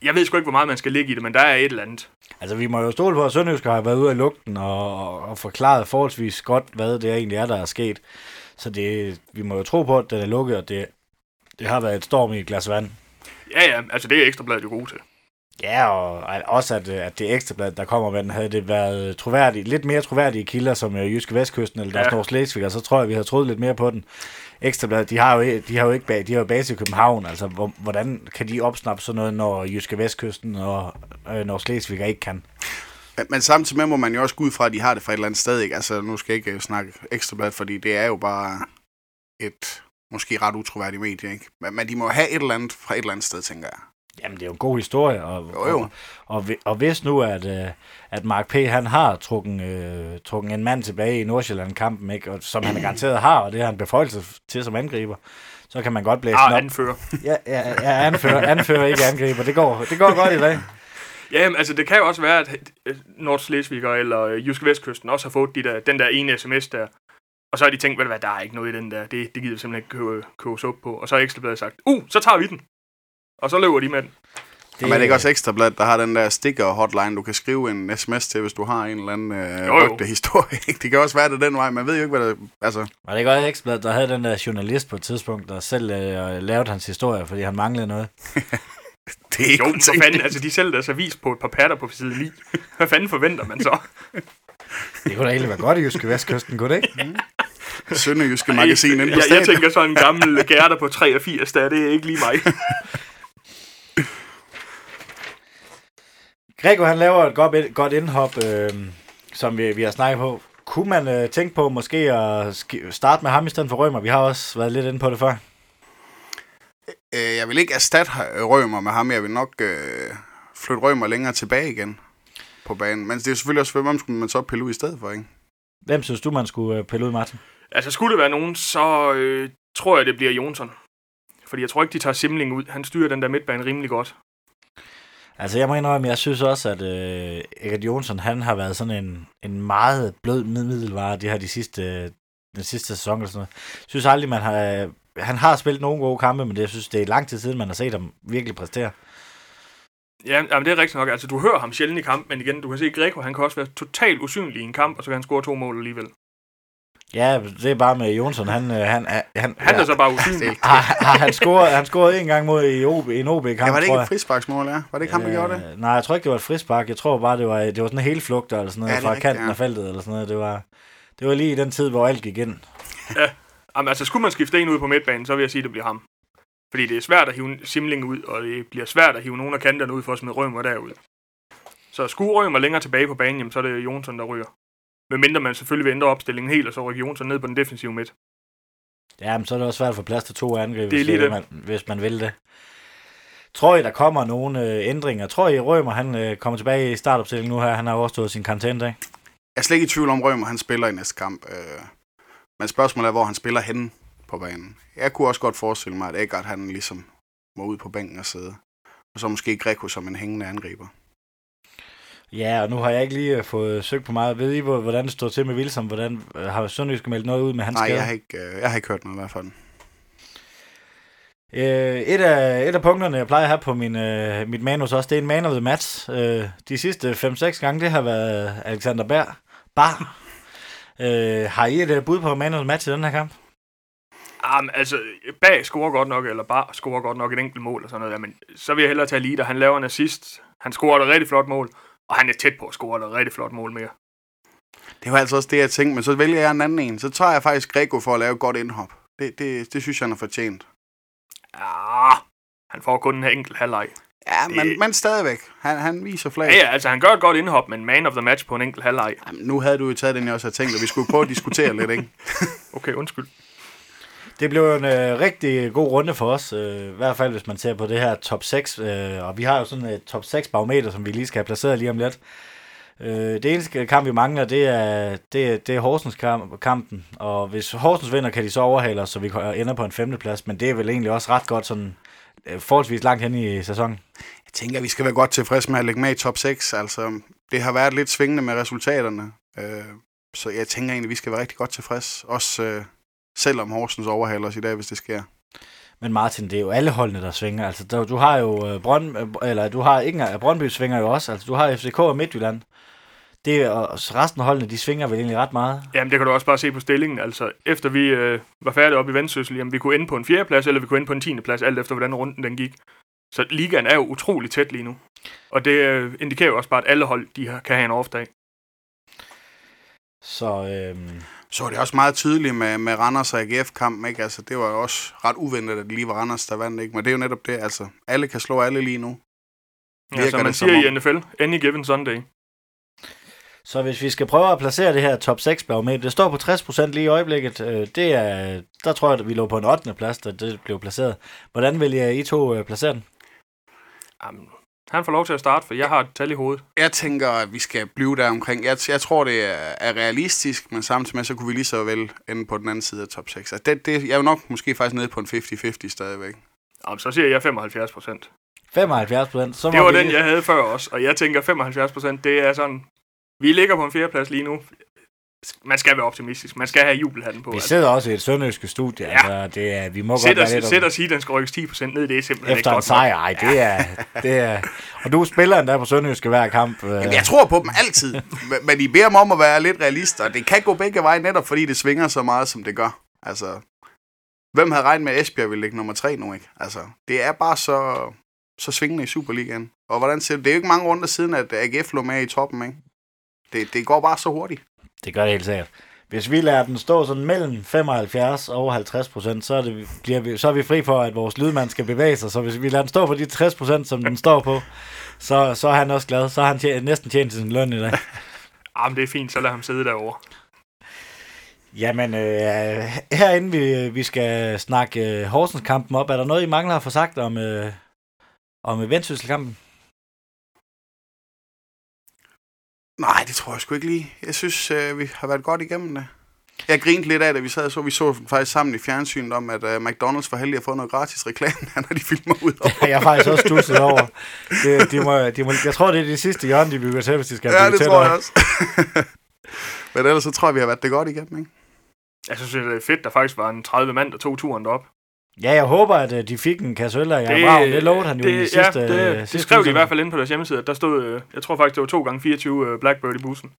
Speaker 3: Jeg ved sgu ikke, hvor meget man skal ligge i det, men der er et eller andet.
Speaker 1: Altså, vi må jo stole på, at Sønderjysk har været ude af lugten og, og forklaret forholdsvis godt, hvad det egentlig er, der er sket. Så det, vi må jo tro på, at den er lukket, og det, det har været et storm i et glas vand.
Speaker 3: Ja, ja, altså det er Ekstrabladet jo god til.
Speaker 1: Ja, og også at, at det ekstrablad, der kommer med den, havde det været troværdigt, lidt mere troværdige kilder som øh, Jyske Vestkysten eller
Speaker 3: Ja.
Speaker 1: Slesvig, og så tror jeg, vi har troet lidt mere på den. Ekstrabladet, de har jo, de har jo ikke bag, de har jo base i København, altså hvor, hvordan kan de opsnappe sådan noget, når Jyske Vestkysten og øh, når Slesvig ikke kan?
Speaker 2: Men, men samtidig med må man jo også gå ud fra, at de har det fra et eller andet sted. Ikke? Altså, nu skal jeg ikke øh, snakke Ekstrabladet, fordi det er jo bare et måske ret utroværdigt medie. Ikke? Men, men de må have et eller andet fra et eller andet sted, tænker jeg.
Speaker 1: Jamen, det er jo en god historie, og,
Speaker 2: Jo, jo.
Speaker 1: og, og, og hvis nu, at, øh, at Mark P. han har trukken, øh, trukken en mand tilbage i Nordsjælland-kampen, ikke? Og, som han er garanteret har, og det har han beføjelse til som angriber, så kan man godt blæse den
Speaker 3: Ah,
Speaker 1: op.
Speaker 3: anfører.
Speaker 1: Ja, ja, ja anfører, anfører ikke angriber. Det går, det går godt i dag.
Speaker 3: Ja, *laughs* jamen, altså det kan jo også være, at Nordslesviger eller Jyske Vestkysten også har fået de der, den der ene sms der. Og så har de tænkt, hvad, der er ikke noget i den der. Det, det gider vi simpelthen ikke købe, købes op på. Og så har Ekstrabladet sagt, uh, så tager vi den. Og så løber de med den.
Speaker 2: Det... Men er det ikke også ekstrablad, der har den der sticker hotline, du kan skrive en sms til, hvis du har en eller anden øh,
Speaker 3: Jo, jo.
Speaker 2: historie. *laughs* Det kan også være det den vej. Man ved jo ikke, hvad der... Altså,
Speaker 1: Var det ikke også Ekstrabladet, der havde den der journalist på et tidspunkt, der selv øh, lavede hans historie, fordi han manglede noget? *laughs*
Speaker 2: det er ikke
Speaker 3: Jo, for fanden, altså de sælger deres avis på et par patter på side 9. Hvad fanden forventer man så?
Speaker 1: Det kunne da egentlig være godt i Jyske Vestkysten, kunne det ikke?
Speaker 2: Sønderjyske magasin inde på
Speaker 3: jeg, jeg tænker sådan en gammel Gerda på 83, der det er ikke lige mig. *laughs*
Speaker 1: Grego, han laver et godt, godt indhop, øh, som vi, vi har snakket på. Kunne man øh, tænke på måske at sk- starte med ham i stedet for Rømer? Vi har også været lidt inde på det før.
Speaker 2: Øh, jeg vil ikke erstatte Rømer med ham. Jeg vil nok øh, flytte Rømer længere tilbage igen på banen. Men det er selvfølgelig også, hvem skulle man så pille ud i stedet for, ikke?
Speaker 1: Hvem synes du, man skulle øh, pille ud, Martin?
Speaker 3: Altså, skulle det være nogen, så øh, tror jeg, det bliver Jonsson. Fordi jeg tror ikke, de tager Simling ud. Han styrer den der midtbane rimelig godt.
Speaker 1: Altså, jeg må indrømme, jeg synes også, at øh, Erik Jonsson, han har været sådan en, en meget blød middelvare, de her de sidste, øh, den sidste sæson eller sådan noget. Jeg synes aldrig, man har... Øh, han har spillet nogle gode kampe, men det, jeg synes, det er lang tid siden, man har set ham virkelig præstere.
Speaker 3: Ja, jamen, det er rigtigt nok. Altså, du hører ham sjældent i kamp, men igen, du kan se, Greco, han kan også være totalt usynlig i en kamp, og så kan han score to mål alligevel.
Speaker 1: Ja, det er bare med Jonsson. Han, øh, han, han, han,
Speaker 3: Han er så bare usynlig. *laughs*
Speaker 1: Har, har han scoret, han scoret en gang mod i OB, en OB-kamp,
Speaker 2: ja, var det ikke et frisparksmål, ja? Var det ikke ham, der gjorde det?
Speaker 1: Øh, Nej, jeg tror ikke, det var et frispark. Jeg tror bare, det var, det var sådan en hele flugt eller sådan noget
Speaker 2: Ja,
Speaker 1: ja, fra
Speaker 2: rigtigt,
Speaker 1: kanten
Speaker 2: ja.
Speaker 1: af feltet eller sådan noget. Det var, det var lige i den tid, hvor alt gik ind.
Speaker 3: Jamen, altså, skulle man skifte en ud på midtbanen, så vil jeg sige, at det bliver ham. Fordi det er svært at hive Simling ud, og det bliver svært at hive nogle af kanterne ud for at smide Rømer derud. Så skulle Rømer længere tilbage på banen, jamen, så er det Jonsson, der ryger. Men mindre man selvfølgelig vil ændre opstillingen helt, og så rykker Jonsson ned på den defensive midt.
Speaker 1: Ja, men så er det også svært at få plads til to angreb,
Speaker 3: Det er
Speaker 1: hvis,
Speaker 3: lige
Speaker 1: øh,
Speaker 3: det.
Speaker 1: Man, hvis man vil det. Tror I, der kommer nogle øh, ændringer? Tror I, Rømer han øh, kommer tilbage i startopstillingen nu her? Han har overstået sin karantæne, ikke?
Speaker 2: Jeg er slet ikke i tvivl om, Rømer han spiller i næste kamp. Øh, men spørgsmålet er, hvor han spiller henne på banen. Jeg kunne også godt forestille mig, at Eggert han ligesom må ud på bænken og sidde. Og så måske Greco som en hængende angriber.
Speaker 1: Ja, og nu har jeg ikke lige øh, fået søgt på meget. Ved I, hvor- hvordan det står til med Wilson? Hvordan øh, har Sønderjysk meldt noget ud med hans
Speaker 2: Nej,
Speaker 1: skade?
Speaker 2: jeg har, ikke, øh, jeg har ikke hørt noget i hvert fald.
Speaker 1: Øh, et, af, et af punkterne, jeg plejer at have på min, øh, mit manus også, det er en man of the match. Øh, de sidste 5-6 gange, det har været Alexander Bær. Bar. Øh, har I et bud på man of the match i den her kamp?
Speaker 3: Jamen, altså, bag scorer godt nok, eller bare scorer godt nok et enkelt mål og sådan noget, men så vil jeg hellere tage Lider. Han laver en assist, han scorer et rigtig flot mål, og han er tæt på at score et rigtig flot mål mere.
Speaker 2: Det var altså også det, jeg tænkte, men så vælger jeg en anden en. Så tager jeg faktisk Greco for at lave et godt indhop. Det, det, det synes jeg, han har fortjent.
Speaker 3: Ja, han får kun en enkelt halvleg.
Speaker 2: Ja, men,
Speaker 3: Det-
Speaker 2: men stadigvæk. Han, han viser flag.
Speaker 3: Ja, ja, altså han gør et godt indhop, men man of the match på en enkelt halvleg.
Speaker 2: Jamen, nu havde du jo taget den, jeg også havde tænkt, og vi skulle prøve at diskutere lidt, ikke? *laughs*
Speaker 3: Okay, undskyld.
Speaker 1: Det blev en øh, rigtig god runde for os, øh, i hvert fald hvis man ser på det her top 6, øh, og vi har jo sådan et top 6 barometer, som vi lige skal have placeret lige om lidt. Øh, det eneste kamp, vi mangler, det er, det, det er Horsens kamp, kampen. Og hvis Horsens vinder, kan de så overhale os, så vi ender på en femteplads. Men det er vel egentlig også ret godt sådan øh, forholdsvis langt hen i sæsonen.
Speaker 2: Jeg tænker, vi skal være godt tilfredse med at lægge med i top 6. Altså, det har været lidt svingende med resultaterne. Øh, så jeg tænker egentlig, vi skal være rigtig godt tilfredse. Også øh, selvom Horsens overhaler os i dag, hvis det sker.
Speaker 1: Men Martin, det er jo alle holdene, der svinger. Altså, der, du har jo øh, Brønd, øh, eller du har ikke engang, Brøndby svinger jo også. Altså, du har FCK og Midtjylland. Det, er- og resten af holdene, de svinger vel egentlig ret meget.
Speaker 3: Jamen, det kan du også bare se på stillingen. Altså, efter vi øh, var færdige oppe i Vendsyssel, jamen, vi kunne ende på en fjerdeplads, eller vi kunne ende på en tiende plads, alt efter hvordan runden den gik. Så ligaen er jo utrolig tæt lige nu. Og det øh, indikerer jo også bare, at alle hold de kan have en off-dag.
Speaker 1: Så øhm,
Speaker 2: Så er det også meget tydeligt med, med Randers og AGF-kampen, ikke? Altså, det var jo også ret uventet, at det lige var Randers, der vandt, ikke? Men det er jo netop det, altså. Alle kan slå alle lige nu.
Speaker 3: Ja, som man
Speaker 2: det som
Speaker 3: siger i. NFL, any given Sunday.
Speaker 1: Så hvis vi skal prøve at placere det her top 6 barometer, det står på 60% lige i øjeblikket. Øh, det er, der tror jeg, at vi lå på en 8. plads, da det blev placeret. Hvordan vil I, I to øh, placere den?
Speaker 3: Jamen, han får lov til at starte, for jeg har et tal i hovedet.
Speaker 2: Jeg tænker, at vi skal blive der omkring. Jeg, jeg tror, det er, er realistisk, men samtidig med, så kunne vi lige så vel ende på den anden side af top 6. Altså, det, det, jeg er jo nok måske faktisk nede på en 50-50 stadigvæk.
Speaker 3: Jamen, så siger jeg 75 procent.
Speaker 1: 75 procent. Så
Speaker 3: Det var
Speaker 1: vi,
Speaker 3: den, jeg havde før også, og jeg tænker 75 procent, det er sådan... Vi ligger på en fjerdeplads lige nu. Man skal være optimistisk. Man skal have jubelhatten på.
Speaker 1: Vi
Speaker 3: Altså,
Speaker 1: sidder også i et sønderjyske studie.
Speaker 3: Ja.
Speaker 1: Altså, det er, vi må
Speaker 3: sæt,
Speaker 1: godt være
Speaker 3: og,
Speaker 1: lidt
Speaker 3: sæt sige, at den skal rykkes 10 procent ned, det er simpelthen
Speaker 1: efter
Speaker 3: ikke
Speaker 1: en
Speaker 3: godt
Speaker 1: sejr. Ej, det er, det er... Og du spiller endda på sønderjyske hver kamp. Øh,
Speaker 2: Jamen, jeg tror på dem altid, *laughs* men- I beder mig om at være lidt realister, og det kan gå begge veje netop, fordi det svinger så meget, som det gør. Altså, hvem havde regnet med, at Esbjerg ville ligge nummer tre nu, ikke? Altså, det er bare så, så svingende i Superligaen. Og hvordan ser det? Det er jo ikke mange runder siden, at AGF lå med i toppen, ikke? Det, det går bare så hurtigt.
Speaker 1: Det gør det helt sikkert. Hvis vi lader den stå sådan mellem 75 og 50 procent, så, er det, bliver vi, så er vi fri for, at vores lydmand skal bevæge sig. Så hvis vi lader den stå på de 60 procent, som den står på, så, så er han også glad. Så har han tjent, næsten tjent sin løn i dag. *laughs*
Speaker 3: Jamen, det er fint, så lad ham sidde derovre.
Speaker 1: Jamen, øh, herinde vi, vi skal snakke øh, Horsens-kampen op. Er der noget, I mangler at få sagt om, øh, om Vendsyssel-kampen?
Speaker 2: Nej, det tror jeg sgu ikke lige. Jeg synes, øh, vi har været godt igennem det. Jeg grinte lidt af det, vi sad og så. Vi så faktisk sammen i fjernsynet om, at øh, McDonald's var heldig at få noget gratis reklame, *laughs* når de filmer ud over.
Speaker 1: Jeg har faktisk også stusset over. Det, de må, de må, jeg tror, det er det sidste hjørne, de bygger til, hvis de skal
Speaker 2: Ja, det tror jeg også. *laughs* Men ellers så tror jeg, vi har været det godt igennem, ikke?
Speaker 3: Jeg synes, det er fedt, der faktisk var en 30 mand, der tog turen derop.
Speaker 1: Ja, jeg håber, at øh, de fik en kasse øl af Jacob Braun. Det lovede han jo
Speaker 3: det,
Speaker 1: i de sidste...
Speaker 3: ja,
Speaker 1: øh,
Speaker 3: det, det
Speaker 1: sidste
Speaker 3: skrev de i hvert fald inde på deres hjemmeside, at der stod, øh, jeg tror faktisk, det var 2 gange 24 øh, Blackbird i bussen.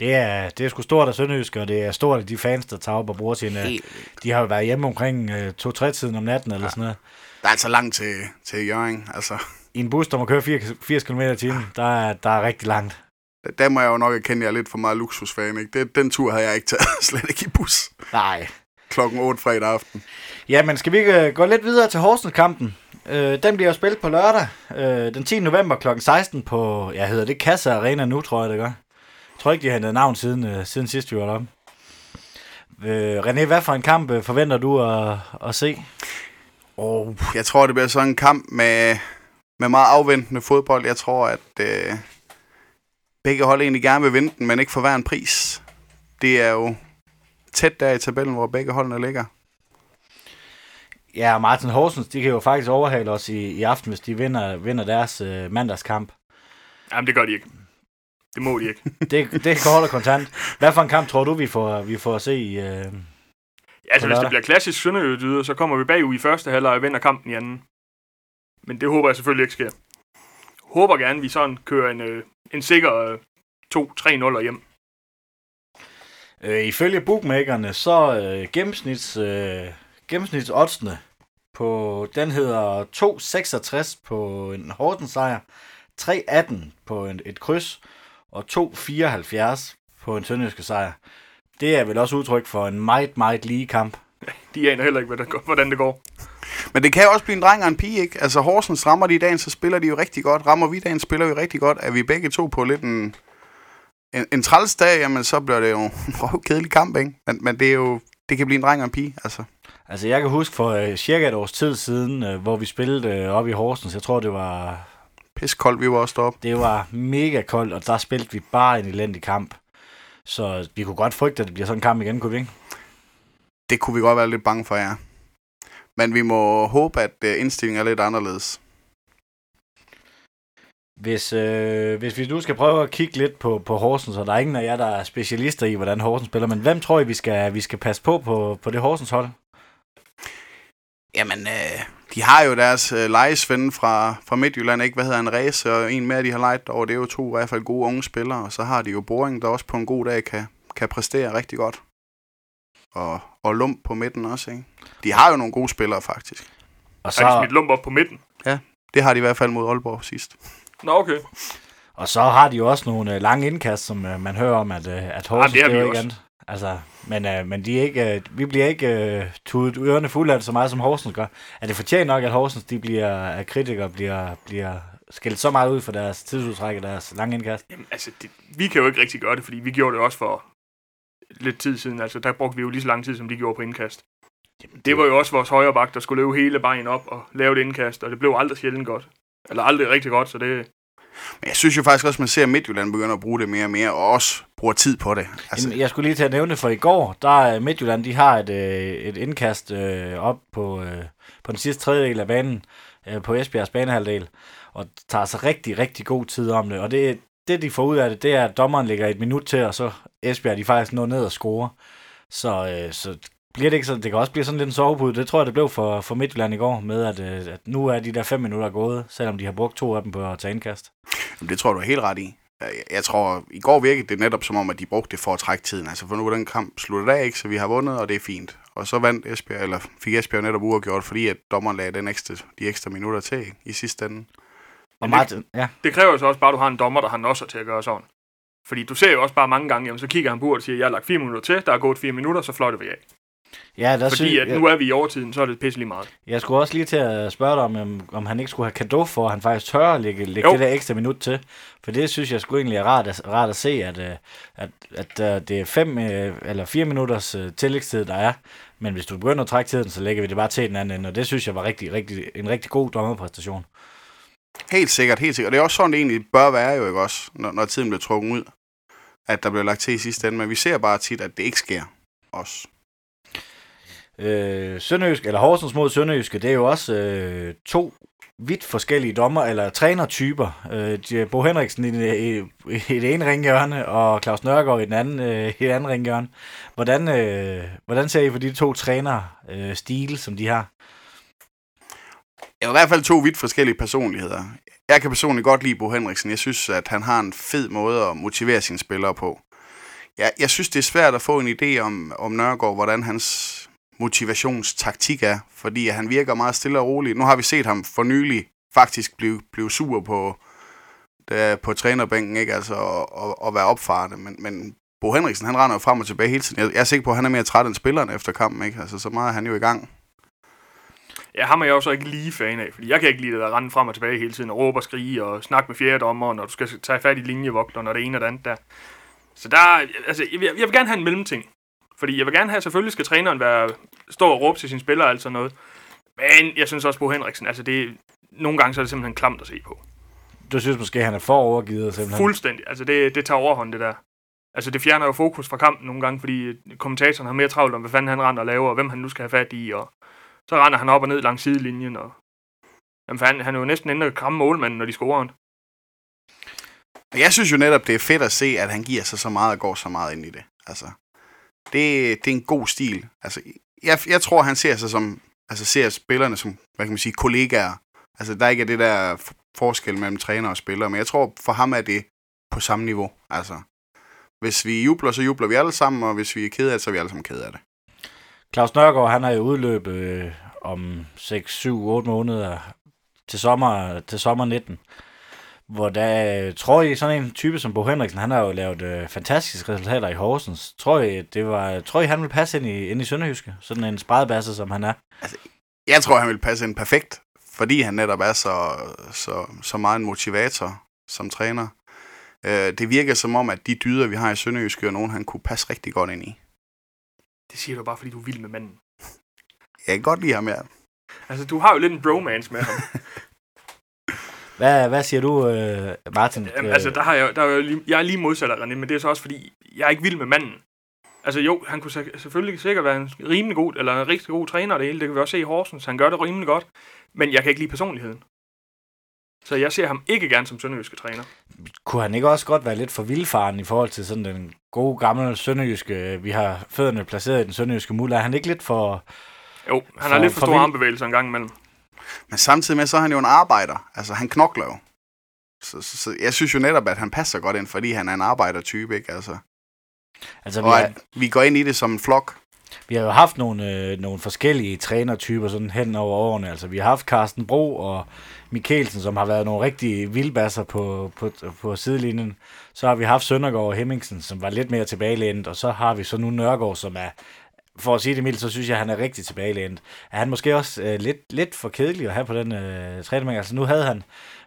Speaker 1: Det er, det er sgu stort af Sønderjysk, og det er stort af de fans, der tager op og bruger sine... De har jo været hjemme omkring øh, 2-3 tiden om natten eller sådan noget.
Speaker 2: Der er altså langt til, til Jørgen. Altså,
Speaker 1: I en bus, der må køre 80 km i timen, der er, der er rigtig langt.
Speaker 2: der må jeg jo nok erkende, at jeg er lidt for meget luksusfan, ikke? Det, den tur havde jeg ikke taget, *laughs* slet ikke i bus.
Speaker 1: Nej.
Speaker 2: Klokken 8 fredag aften.
Speaker 1: Ja, men skal vi ikke øh, gå lidt videre til Horsens-kampen? Øh, den bliver jo spillet på lørdag, øh, den 10. november kl. 16 på, jeg hedder det Kassa Arena nu, tror jeg det gør. Jeg tror ikke, de har hentet navn siden, øh, siden sidst, vi var deroppe. Øh, René, hvad for en kamp øh, forventer du at, at se?
Speaker 2: Og jeg tror, det bliver sådan en kamp med, med meget afventende fodbold. Jeg tror, at øh, begge hold egentlig gerne vil vinde den, men ikke for hver en pris. Det er jo tæt der i tabellen, hvor begge holdene ligger.
Speaker 1: Ja, Martin Horsens, de kan jo faktisk overhale os i, i aften, hvis de vinder, vinder deres øh, mandagskamp.
Speaker 3: Jamen, det gør de ikke. Det må de ikke. *laughs*
Speaker 1: Det, det kan holde kontant. Hvad for en kamp tror du, vi får, vi får at se i... Øh...
Speaker 3: Altså, hvis det bliver klassisk Sønderjydyder, så kommer vi bagud i første halvleg og vinder kampen i anden. Men det håber jeg selvfølgelig ikke sker. Håber gerne, vi sådan kører en, øh, en sikker øh, 2-3-0 hjem.
Speaker 1: Øh, ifølge bookmakerne, så øh, gennemsnits, øh, gennemsnitsoddsene på, den hedder 2,66 på en Hortens sejr, 3,18 på en, et kryds, og 2,74 på en sønderjyske sejr. Det er vel også udtryk for en meget, meget lige kamp. *laughs*
Speaker 3: De aner heller ikke, hvad der går- hvordan det går.
Speaker 2: Men det kan jo også blive en dreng og en pige, ikke? Altså Horsens rammer de i dagen, så spiller de jo rigtig godt. Rammer vi i dagen, spiller vi rigtig godt. Er vi begge to på lidt en, en, en træls dag, jamen så bliver det jo en kedelig kamp, ikke? Men, men det er jo, det kan blive en dreng og en pige, altså.
Speaker 1: Altså, jeg kan huske for øh, cirka et års tid siden, øh, hvor vi spillede øh, op i Horsens, jeg tror, det var
Speaker 2: pisse koldt, vi var også deroppe.
Speaker 1: Det var mega koldt, og der spillede vi bare en elendig kamp. Så vi kunne godt frygte, at det bliver sådan en kamp igen, kunne vi ikke?
Speaker 2: Det kunne vi godt være lidt bange for, ja. Men vi må håbe, at øh, indstillingen er lidt anderledes.
Speaker 1: Hvis, øh, hvis vi nu skal prøve at kigge lidt på, på Horsens, og der er ingen af jer, der er specialister i, hvordan Horsens spiller, men hvem tror I, vi skal, vi skal passe på på, på det Horsens hold?
Speaker 2: Jamen, øh, de har jo deres øh, lejesvende fra, fra Midtjylland, ikke? Hvad hedder han? Ræse, og en mere, de har lejet over. Det er jo to i hvert fald gode unge spillere. Og så har de jo Boring, der også på en god dag kan, kan præstere rigtig godt. Og, og Lump på midten også, ikke? De har jo nogle gode spillere, faktisk.
Speaker 1: Og
Speaker 3: Så... Har de smidt lump op på midten?
Speaker 2: Det har de i hvert fald mod Aalborg sidst.
Speaker 3: Nå, okay.
Speaker 1: og så har de jo også nogle øh, lange indkast, som øh, man hører om, at, øh, at Horsens
Speaker 3: det har
Speaker 1: det er andet. Altså, men, øh, men de er ikke, øh, vi bliver ikke øh, tudet ørerne fulde af det så meget, som Horsens gør. Er det fortjent nok, at Horsens de bliver, at kritikere bliver, bliver skældt så meget ud for deres tidsudtræk og deres lange indkast?
Speaker 3: Jamen, altså, det, vi kan jo ikke rigtig gøre det, fordi vi gjorde det også for lidt tid siden. Altså, der brugte vi jo lige så lang tid, som de gjorde på indkast.
Speaker 1: Jamen,
Speaker 3: Det var jo også vores højre bak, der skulle løbe hele vejen op og lave et indkast, og det blev aldrig sjældent godt. Eller aldrig rigtig godt, så det...
Speaker 2: Men jeg synes jo faktisk også, at man ser, at Midtjylland begynder at bruge det mere og mere, og også bruger tid på det. Altså,
Speaker 1: Jamen, jeg skulle lige til at nævne for i går, der er Midtjylland, de har et, øh, et indkast øh, op på, øh, på den sidste tredjedel af banen, øh, på Esbjergs banehalvdel, og tager sig rigtig, rigtig god tid om det. Og det, det, de får ud af det, det er, at dommeren lægger et minut til, og så Esbjerg, de faktisk når ned og score. Så, øh, så bliver det ikke sådan, det kan også blive sådan lidt en sovepude. Det tror jeg, det blev for, for Midtjylland i går, med at, øh, at nu er de der fem minutter gået, selvom de har brugt to af dem på at tage indkast.
Speaker 2: Jamen, det tror jeg, du er helt ret i. Jeg, tror, i går virkede det netop som om, at de brugte det for at trække tiden. Altså, for nu er den kamp sluttet af, ikke? så vi har vundet, og det er fint. Og så vandt Esbjerg, eller fik Esbjerg netop uafgjort, fordi at dommeren lagde den ekstra, de ekstra minutter til ikke? i sidste ende.
Speaker 1: Og Martin, ja,
Speaker 3: Det kræver jo så også bare, at du har en dommer, der har nosser til at gøre sådan. Fordi du ser jo også bare mange gange, jamen, så kigger han på og siger, jeg har lagt fire minutter til, der er gået fire minutter, så fløjter vi af.
Speaker 1: Ja der
Speaker 3: Fordi
Speaker 1: synes,
Speaker 3: at nu er vi i overtiden, så er det pisselig meget.
Speaker 1: Jeg skulle også lige til at spørge dig, om, om, han ikke skulle have kado for, at han faktisk tør at lægge, lægge
Speaker 3: Jo.
Speaker 1: det der ekstra minut til. For det synes jeg skulle egentlig er rart at, rart at se, at, øh, at, at uh, det er fem øh, eller fire minutters tillægstid, der er. Men hvis du begynder at trække tiden, så lægger vi det bare til den anden ende, og det synes jeg var rigtig, rigtig, en rigtig god dommerpræstation.
Speaker 2: Helt sikkert, helt sikkert. Og det er også sådan, det egentlig bør være jo, ikke også, når, når tiden bliver trukket ud. At der bliver lagt til i sidste ende. Men vi ser bare tit, at det ikke sker også.
Speaker 1: Øh, Sønderjysk, eller Horsens mod Sønderjyske, det er jo også øh, to vidt forskellige dommer, eller trænertyper. Øh, Bo Henriksen i, i, i det ene ringhjørne, og Claus Nørgaard i den anden, øh, i det andet ringhjørne. Hvordan, øh, hvordan ser I på de to trænere øh, stil, som de har?
Speaker 2: Ja, er i hvert fald to vidt forskellige personligheder. Jeg kan personligt godt lide Bo Henriksen. Jeg synes, at han har en fed måde at motivere sine spillere på. Jeg, jeg synes, det er svært at få en idé om, om Nørgaard, hvordan hans motivationstaktik er, fordi han virker meget stille og rolig. Nu har vi set ham for nylig faktisk blive, blive sur på, der, på trænerbænken, ikke? Altså, og, og, og være opfarende, Men, men Bo Henriksen, han render jo frem og tilbage hele tiden. Jeg, jeg er sikker på, at han er mere træt end spilleren efter kampen, ikke? Altså, så meget er han jo i gang.
Speaker 3: Ja, ham er jeg også ikke lige fan af, fordi jeg kan ikke lide det der rende frem og tilbage hele tiden og råbe og skrige og snakke med fjerdommer, når du skal tage fat i linjevogter, når det ene og det andet der. Så der, altså, jeg jeg vil gerne have en mellemting. Fordi jeg vil gerne have, selvfølgelig skal træneren være, stå og råbe til sine spillere og alt sådan noget. Men jeg synes også, Bo Henriksen, altså det, nogle gange så er det simpelthen klamt at se på.
Speaker 1: Du synes måske, han er for overgivet simpelthen?
Speaker 3: Fuldstændig. Altså det, det tager overhånd, det der. Altså det fjerner jo fokus fra kampen nogle gange, fordi kommentatoren har mere travlt om, hvad fanden han render og laver, og hvem han nu skal have fat i, og så render han op og ned langs sidelinjen, og jamen, for han, han er jo næsten inde og kramme målmanden, når de scorer han.
Speaker 2: Jeg synes jo netop, det er fedt at se, at han giver sig så meget og går så meget ind i det. Altså, det, det er en god stil. Altså, jeg, jeg tror, han ser sig som, altså ser spillerne som, hvad kan man sige, kollegaer. Altså, der ikke er det der forskel mellem træner og spiller, men jeg tror, for ham er det på samme niveau. Altså, hvis vi jubler, så jubler vi alle sammen, og hvis vi er kede af det, så er vi alle sammen kede af det.
Speaker 1: Claus Nørgaard, han har jo udløb øh, om 6, 7, 8 måneder til sommer, til sommer 19. Hvor der, tror I, sådan en type som Bo Henriksen, han har jo lavet øh, fantastiske resultater i Horsens. Tror I, det var, tror I, han vil passe ind i, ind i Sønderjyske? Sådan en spredebasse, som han er.
Speaker 2: Jeg tror, han vil passe ind perfekt, fordi han netop er så, så, så meget en motivator som træner. Øh, det virker som om, at de dyder, vi har i Sønderjyske, er nogen, han kunne passe rigtig godt ind i.
Speaker 3: Det siger du bare, fordi du er vild med manden.
Speaker 2: Jeg kan godt lide ham, ja.
Speaker 3: Altså, du har jo lidt en bromance med ham. *laughs*
Speaker 1: Hvad, hvad siger du, øh, Martin?
Speaker 3: Jamen, altså, der har jeg, der er jo lige, jeg er lige modsat af René, men det er så også fordi, jeg er ikke vild med manden. Altså jo, han kunne se- selvfølgelig sikkert være en rimelig god, eller en rigtig god træner det hele. Det kan vi også se i Horsens. Han gør det rimelig godt. Men jeg kan ikke lide personligheden. Så jeg ser ham ikke gerne som sønderjyske træner.
Speaker 1: Kunne han ikke også godt være lidt for vildfaren i forhold til sådan den gode gamle sønderjyske, vi har fødderne placeret i den sønderjyske muld? Er han ikke lidt for...
Speaker 3: Jo, han
Speaker 1: For-
Speaker 3: har lidt for,
Speaker 1: for
Speaker 3: store armbevægelser en gang imellem.
Speaker 2: Men samtidig med, så er han jo en arbejder. Altså, han knokler jo. Så, så, så jeg synes jo netop, at han passer godt ind, fordi han er en arbejdertype, ikke? Altså,
Speaker 1: Altså, vi
Speaker 2: og
Speaker 1: har,
Speaker 2: at vi går ind i det som en flok.
Speaker 1: vi har jo haft nogle, øh, nogle forskellige trænertyper sådan hen over årene. Altså, vi har haft Carsten Bro og Mikkelsen, som har været nogle rigtige vildbasser på, på, på sidelinjen. Så har vi haft Søndergaard og Hemmingsen, som var lidt mere tilbagelænet. Og så har vi så nu Nørgaard, som er for at sige det mildt, så synes jeg, at han er rigtig tilbagelænet. Er han måske også øh, lidt, lidt for kedelig at have på den øh, træning? Altså nu havde han,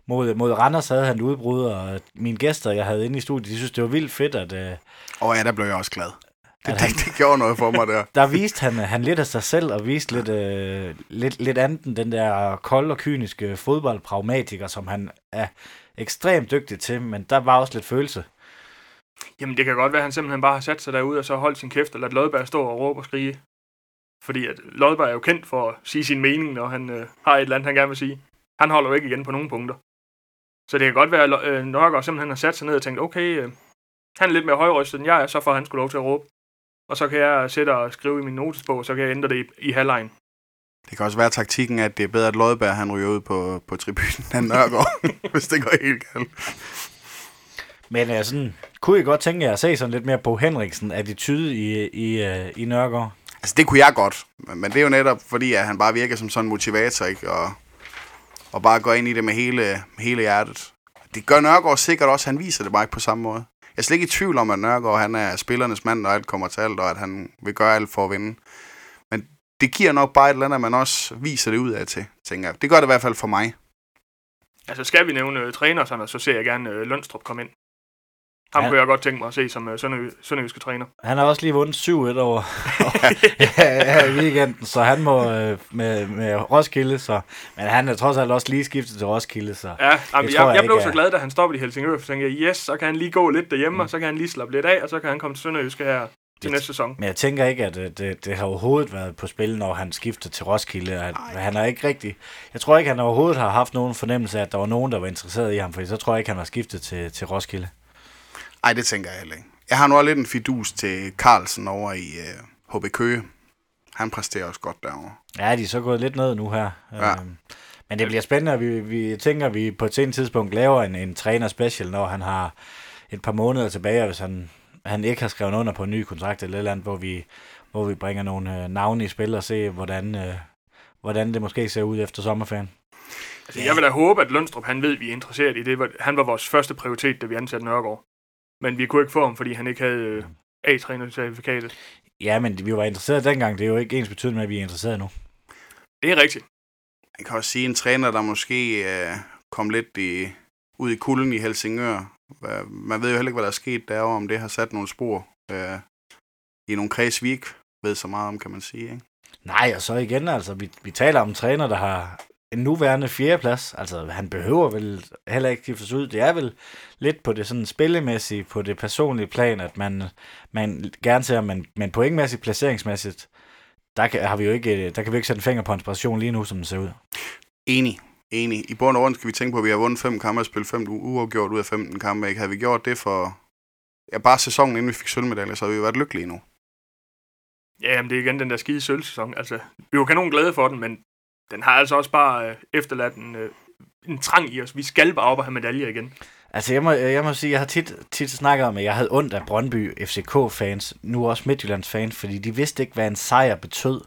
Speaker 1: mod, mod Randers havde han udbrud, og mine gæster, jeg havde inde i studiet, de synes, det var vildt fedt, at øh,
Speaker 2: Og ja, der blev jeg også glad. Det,
Speaker 1: At
Speaker 2: det,
Speaker 1: han-
Speaker 2: det gjorde noget for mig der. *laughs*
Speaker 1: der viste han, han lidt af sig selv, og viste lidt, øh, lidt, lidt andet end den der kolde og kyniske fodboldpragmatiker, som han er ekstremt dygtig til, men der var også lidt følelse.
Speaker 3: Jamen, det kan godt være, at han simpelthen bare har sat sig derude og så holdt sin kæft og ladt Lodberg stå og råbe og skrige. Fordi at Lodberg er jo kendt for at sige sin mening, når han øh, har et eller andet, han gerne vil sige. Han holder jo ikke igen på nogen punkter. Så det kan godt være, at øh, Nørgaard simpelthen har sat sig ned og tænkt, okay, øh, han er lidt mere højrystet end jeg er, så får han skulle lov til at råbe. Og så kan jeg sætte og skrive i min notesbog, så kan jeg ændre det i, i halvlejen.
Speaker 2: Det kan også være taktikken, at det er bedre, at Lodberg han ryger ud på, på tribunen end Nørgaard, *laughs* hvis det går helt galt.
Speaker 1: Men øh, sådan, kunne I godt tænke jer at se sådan lidt mere på Henriksen attitude i, i, øh, i Nørgaard?
Speaker 2: Altså, det kunne jeg godt. Men, men det er jo netop fordi, at han bare virker som sådan en motivator, ikke? Og, og bare går ind i det med hele, hele hjertet. Det gør Nørgaard sikkert også. Han viser det bare ikke på samme måde. Jeg er slet ikke i tvivl om, at Nørgaard han er spillernes mand, når alt kommer til alt, og at han vil gøre alt for at vinde. Men det giver nok bare et eller andet, at man også viser det ud af til, tænker jeg. Det gør det i hvert fald for mig.
Speaker 3: Altså, skal vi nævne øh, træner, sådan, så ser jeg gerne øh, Lønstrup komme ind. Ham
Speaker 1: Ja.
Speaker 3: kunne jeg godt tænke mig at se som øh, sønderjy- sønderjyske træner.
Speaker 1: Han har også lige vundet 7-1 over *laughs* *laughs* her i weekenden, så han må øh, med, med Roskilde, så, men han er trods alt også lige skiftet til Roskilde, så
Speaker 3: Ja, jamen, jeg,
Speaker 1: jeg
Speaker 3: jeg, jeg blev så glad, da han stoppede i Helsingør, for jeg tænkte, yes, så kan han lige gå lidt derhjemme, mm. og så kan han lige slappe lidt af, og så kan han komme til Sønderjyske her til
Speaker 1: Det-
Speaker 3: næste sæson.
Speaker 1: Men jeg tænker ikke, at øh, det, det har overhovedet været på spil, når han skifter til Roskilde. At, han er ikke rigtig... Jeg tror ikke, han overhovedet har haft nogen fornemmelse af, at der var nogen, der var interesseret i ham, for så tror jeg ikke, han har skiftet til, til Roskilde.
Speaker 2: Ej, det tænker jeg heller ikke. Jeg har nu også lidt en fidus til Carlsen over i uh, HB Køge. Han præsterer også godt derovre.
Speaker 1: Ja, de er så gået lidt ned nu her.
Speaker 2: Ja.
Speaker 1: Øhm, men det bliver spændende, vi, vi tænker, at vi på et sent tidspunkt laver en, en træner special, når han har et par måneder tilbage, hvis han, han ikke har skrevet under på en ny kontrakt eller et eller andet, hvor vi, hvor vi bringer nogle øh, navne i spil og se, hvordan, øh, hvordan det måske ser ud efter sommerferien.
Speaker 3: Altså, jeg vil da håbe, at Lønstrup, han ved, at vi er interesseret i det. Han var vores første prioritet, da vi ansatte Nørgaard. Men vi kunne ikke få ham, fordi han ikke havde øh, A-trænercertifikatet.
Speaker 1: Ja, men vi var interesseret dengang. Det er jo ikke ens betydende med, at vi er interesseret nu.
Speaker 3: Det er rigtigt.
Speaker 2: Man kan også sige, en træner, der måske uh, kom lidt i, ud i kulden i Helsingør. Man ved jo heller ikke, hvad der er sket derovre, om det har sat nogle spor uh, i nogle kreds, vi ikke ved så meget om, kan man sige. Ikke?
Speaker 1: Nej, og så igen, altså, vi, vi taler om en træner, der har en nuværende fjerdeplads. Altså, han behøver vel heller ikke skiftes ud. Det er vel lidt på det sådan spillemæssige, på det personlige plan, at man, man gerne ser, men, men pointmæssigt, placeringsmæssigt, der kan, har vi jo ikke, der kan vi ikke sætte en finger på en position lige nu, som den ser ud.
Speaker 2: Enig. Enig. I bund og grund skal vi tænke på, at vi har vundet fem kampe og spillet fem uafgjort ud af 15 kampe. Ikke? Havde vi gjort det for ja, bare sæsonen, inden vi fik sølvmedalje, så havde vi været lykkelige nu.
Speaker 3: Ja, jamen, det er igen den der skide sølvsæson. Altså, vi var kanon glade for den, men den har altså også bare øh, efterladt en, øh, en trang i os. Vi skal bare op og have medaljer igen.
Speaker 1: Altså, jeg må, øh, jeg må sige, jeg har tit, tit snakket om, at jeg havde ondt af Brøndby FCK-fans, nu også Midtjyllands fans, fordi de vidste ikke, hvad en sejr betød.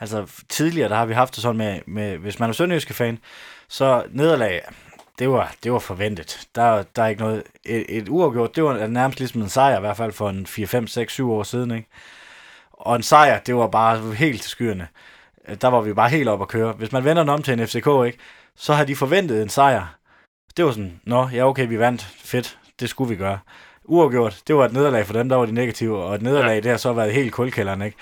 Speaker 1: Altså, tidligere, der har vi haft det sådan med, med hvis man er sønderjyske fan, så nederlag, det var, det var forventet. Der, der er ikke noget, et, et uafgjort, det var nærmest ligesom en sejr, i hvert fald for en 4, 5, 6, 7 år siden, ikke? Og en sejr, det var bare helt til skyerne. Der var vi bare helt op at køre. Hvis man vender den om til en FCK, ikke? Så har de forventet en sejr. Det var sådan, nå, ja okay, vi vandt, fedt, det skulle vi gøre. Uafgjort, det var et nederlag for dem, der var de negative, og et nederlag, ja. det har så været helt kulkælderen, ikke?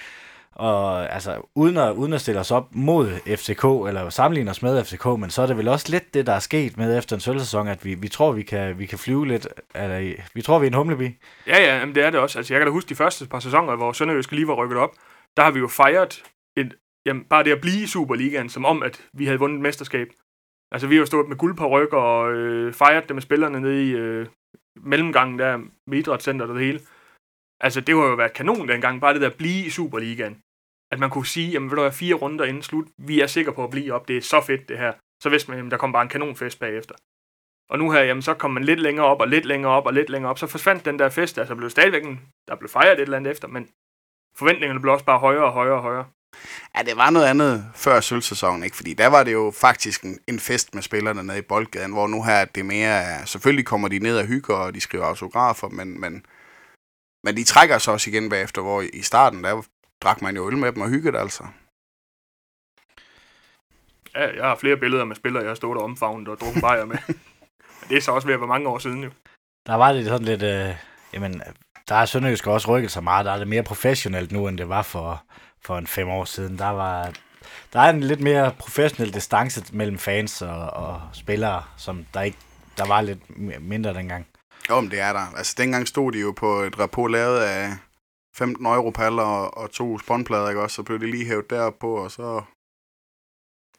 Speaker 1: Og altså, uden at, uden at stille os op mod FCK, eller sammenligne os med FCK, men så er det vel også lidt det, der er sket med efter en sølvsæson, at vi, vi tror, vi kan, vi kan flyve lidt, eller vi tror, vi er en humlebi.
Speaker 3: Ja, ja, men det er det også. Altså, jeg kan da huske de første par sæsoner, hvor Sønderjyske lige var rykket op, der har vi jo fejret et, jamen, bare det at blive i Superligaen, som om, at vi havde vundet et mesterskab. Altså, vi har jo stået med guld på ryg og øh, fejret det med spillerne nede i øh, mellemgangen der med idrætscenteret og det hele. Altså, det har jo været kanon dengang, bare det der at blive i Superligaen. At man kunne sige, jamen, vil du have fire runder inden slut, vi er sikre på at blive op, det er så fedt det her. Så vidste man, jamen, der kom bare en kanonfest bagefter. Og nu her, jamen, så kom man lidt længere op, og lidt længere op, og lidt længere op. Så forsvandt den der fest, altså blev stadigvæk en, der blev fejret et eller andet efter, men forventningerne blev også bare højere og højere og højere.
Speaker 2: Ja, det var noget andet før sølvsæsonen, ikke? Fordi der var det jo faktisk en, en fest med spillerne nede i Boldgaden, hvor nu her er det mere... Selvfølgelig kommer de ned og hygger, og de skriver autografer, men, men, men de trækker sig også igen bagefter, hvor i starten, der drak man jo øl med dem og hyggede altså.
Speaker 3: Ja, jeg har flere billeder med spillere, jeg har stået og omfavnet og drukket bajer med. *laughs* Men det er så også ved at være mange år siden jo.
Speaker 1: Der var det sådan lidt, øh, jamen, der er Sønderjysk også rykket så meget, der er det mere professionelt nu, end det var for, for en fem år siden. Der var, der er en lidt mere professionel distance mellem fans og, og spillere, som der ikke, der var lidt mindre dengang.
Speaker 2: Jo, men det er der. Altså, dengang stod de jo på et rapport lavet af 15 europaller og, og to spåndplader, ikke også? Så blev de lige hævet derpå, og så,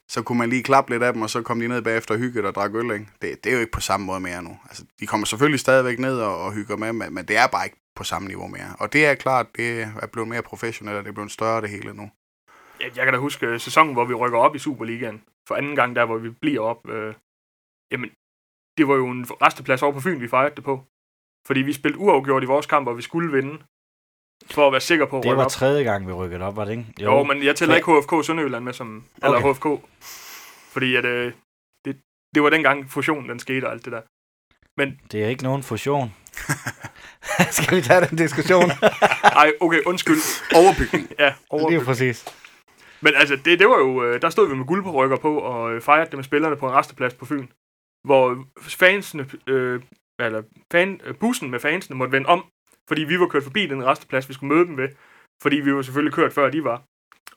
Speaker 2: så kunne man lige klappe lidt af dem, og så kom de ned bagefter og hyggede og drak øl, ikke? Det, det er jo ikke på samme måde mere nu. Altså, de kommer selvfølgelig stadigvæk ned og, og hygger med, men, men det er bare ikke på samme niveau mere. Og det er klart, det er blevet mere professionelt, og det er blevet større det hele nu.
Speaker 3: Jeg, jeg kan da huske øh, sæsonen, hvor vi rykker op i Superligaen. For anden gang der, hvor vi bliver op. Øh, jamen, det var jo en resteplads over på Fyn, vi fejrede det på. Fordi vi spillede uafgjort i vores kamp, og vi skulle vinde. For at være sikker på at
Speaker 1: Det var
Speaker 3: op.
Speaker 1: tredje gang, vi rykkede op, var det ikke?
Speaker 3: Jo, jo, men jeg tæller ikke HFK Sønderjylland med som... Eller
Speaker 1: Okay.
Speaker 3: HFK. Fordi at, øh, det, det var dengang fusionen, den skete og alt det der.
Speaker 1: Det er ikke nogen fusion. *laughs* Skal vi tage den diskussion? *laughs*
Speaker 3: Ej, okay, undskyld.
Speaker 2: Overbygning.
Speaker 3: Ja,
Speaker 1: Lige
Speaker 3: over.
Speaker 1: præcis.
Speaker 3: Men altså, det, det var jo... øh, Der stod vi med guldpårykker på og øh, fejrede det med spillerne på en resteplads på Fyn. Hvor fansene... Øh, eller fan, øh, bussen med fansene måtte vende om, fordi vi var kørt forbi den resteplads, vi skulle møde dem ved. Fordi vi var selvfølgelig kørt før de var.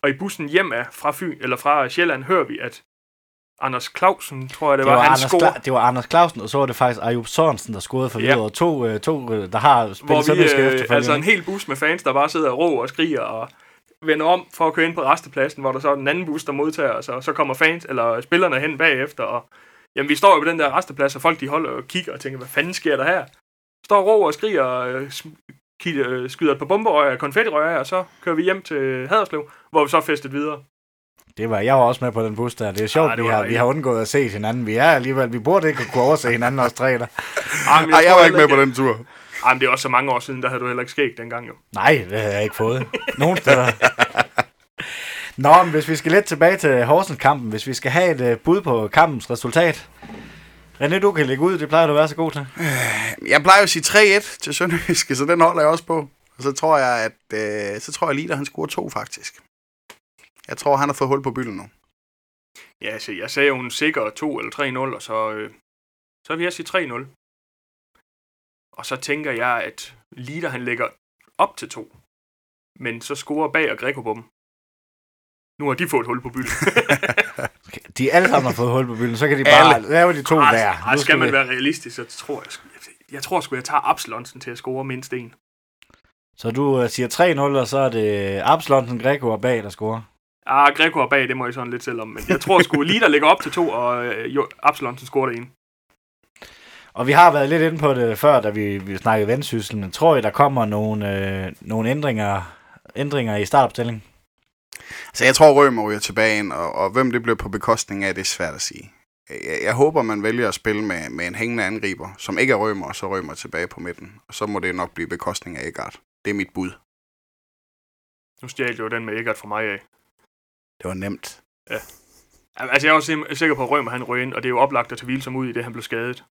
Speaker 3: Og i bussen hjem af fra Fyn, eller fra Sjælland, hører vi, at Anders Clausen, tror jeg det,
Speaker 1: Det
Speaker 3: var,
Speaker 1: var,
Speaker 3: han
Speaker 1: Anders
Speaker 3: scorer.
Speaker 1: Kla- det var Anders Clausen, og så var det faktisk Ayub Sørensen, der scorede for
Speaker 3: Ja.
Speaker 1: videre. To, øh, to øh, der har
Speaker 3: hvor
Speaker 1: spillet
Speaker 3: vi,
Speaker 1: sønderjyske
Speaker 3: øh, altså en hel bus med fans, der bare sidder og råber og skriger og vender om for at køre ind på restepladsen, hvor der så er den anden bus, der modtager os, og så kommer fans, eller spillerne hen bagefter, og jamen, vi står jo på den der resteplads, og folk de holder og kigger og tænker, hvad fanden sker der her? Står og råber og skriger og øh, skyder et par bomberøg og konfettirøg af, og så kører vi hjem til Haderslev, hvor vi så festet videre.
Speaker 1: Det var, jeg var også med på den bus der. Det er sjovt,
Speaker 3: Ah,
Speaker 1: ah,
Speaker 3: det
Speaker 1: vi, har, vi har undgået at se hinanden. Vi er alligevel, vi burde ikke kunne overse hinanden os tre der.
Speaker 3: Ej, men
Speaker 2: Ej, jeg var ikke med på den tur.
Speaker 3: Ej, men det er også så mange år siden, der havde du heller ikke skæg dengang jo.
Speaker 1: Nej, det har jeg ikke fået. Nogen steder. Nå, men hvis vi skal lidt tilbage til Horsens-kampen, hvis vi skal have et uh, bud på kampens resultat. René, du kan lægge ud, det plejer du at være så god til.
Speaker 2: Jeg plejer at sige 3-1 til Sønderjyske, så den holder jeg også på. Og så tror jeg, at øh, så tror jeg lige, at han scorer to faktisk. Jeg tror, han har fået hul på bylden nu.
Speaker 3: Ja, altså, jeg sagde jo en sikker 2 eller 3-0, og så, øh, så vil jeg sige 3-0. Og så tænker jeg, at Lider han lægger op til 2, men så scorer bag og Greco på dem. Nu har de fået et hul på bylden. *laughs*
Speaker 1: De alle sammen har fået hul på byen, så kan de bare
Speaker 2: Alle.
Speaker 1: lave de to
Speaker 3: Ej,
Speaker 1: hver.
Speaker 3: skal man
Speaker 1: vi-
Speaker 3: være realistisk, så tror jeg, jeg tror sgu, jeg tager Absalonsen til at score mindst en.
Speaker 1: Så du uh, siger 3-0, og så er det Absalonsen, Greco og bag, der scorer.
Speaker 3: Ah, Greco er bag, det må jeg sådan lidt selv om, men jeg tror sgu, Lider lægger op til 2, og øh, jo, Absalonsen scorer det ene.
Speaker 1: Og vi har været lidt inde på det før, da vi, vi snakkede vendsyssel, men tror I, der kommer nogle, øh, nogle ændringer, ændringer i startopstillingen?
Speaker 2: Så jeg tror, Rømer ryger tilbage ind, og, og hvem det bliver på bekostning af, det er svært at sige. Jeg, jeg håber, man vælger at spille med, med en hængende angriber, som ikke er Rømer, og så Rømer tilbage på midten. Og så må det nok blive bekostning af Egart. Det er mit bud.
Speaker 3: Nu stjal jo den med Eggert fra mig af.
Speaker 2: Det var nemt.
Speaker 3: Altså, jeg er også sikker på, at Rømer han ryger ind, og det er jo oplagt at tage Vilsom ud i det, han blev skadet.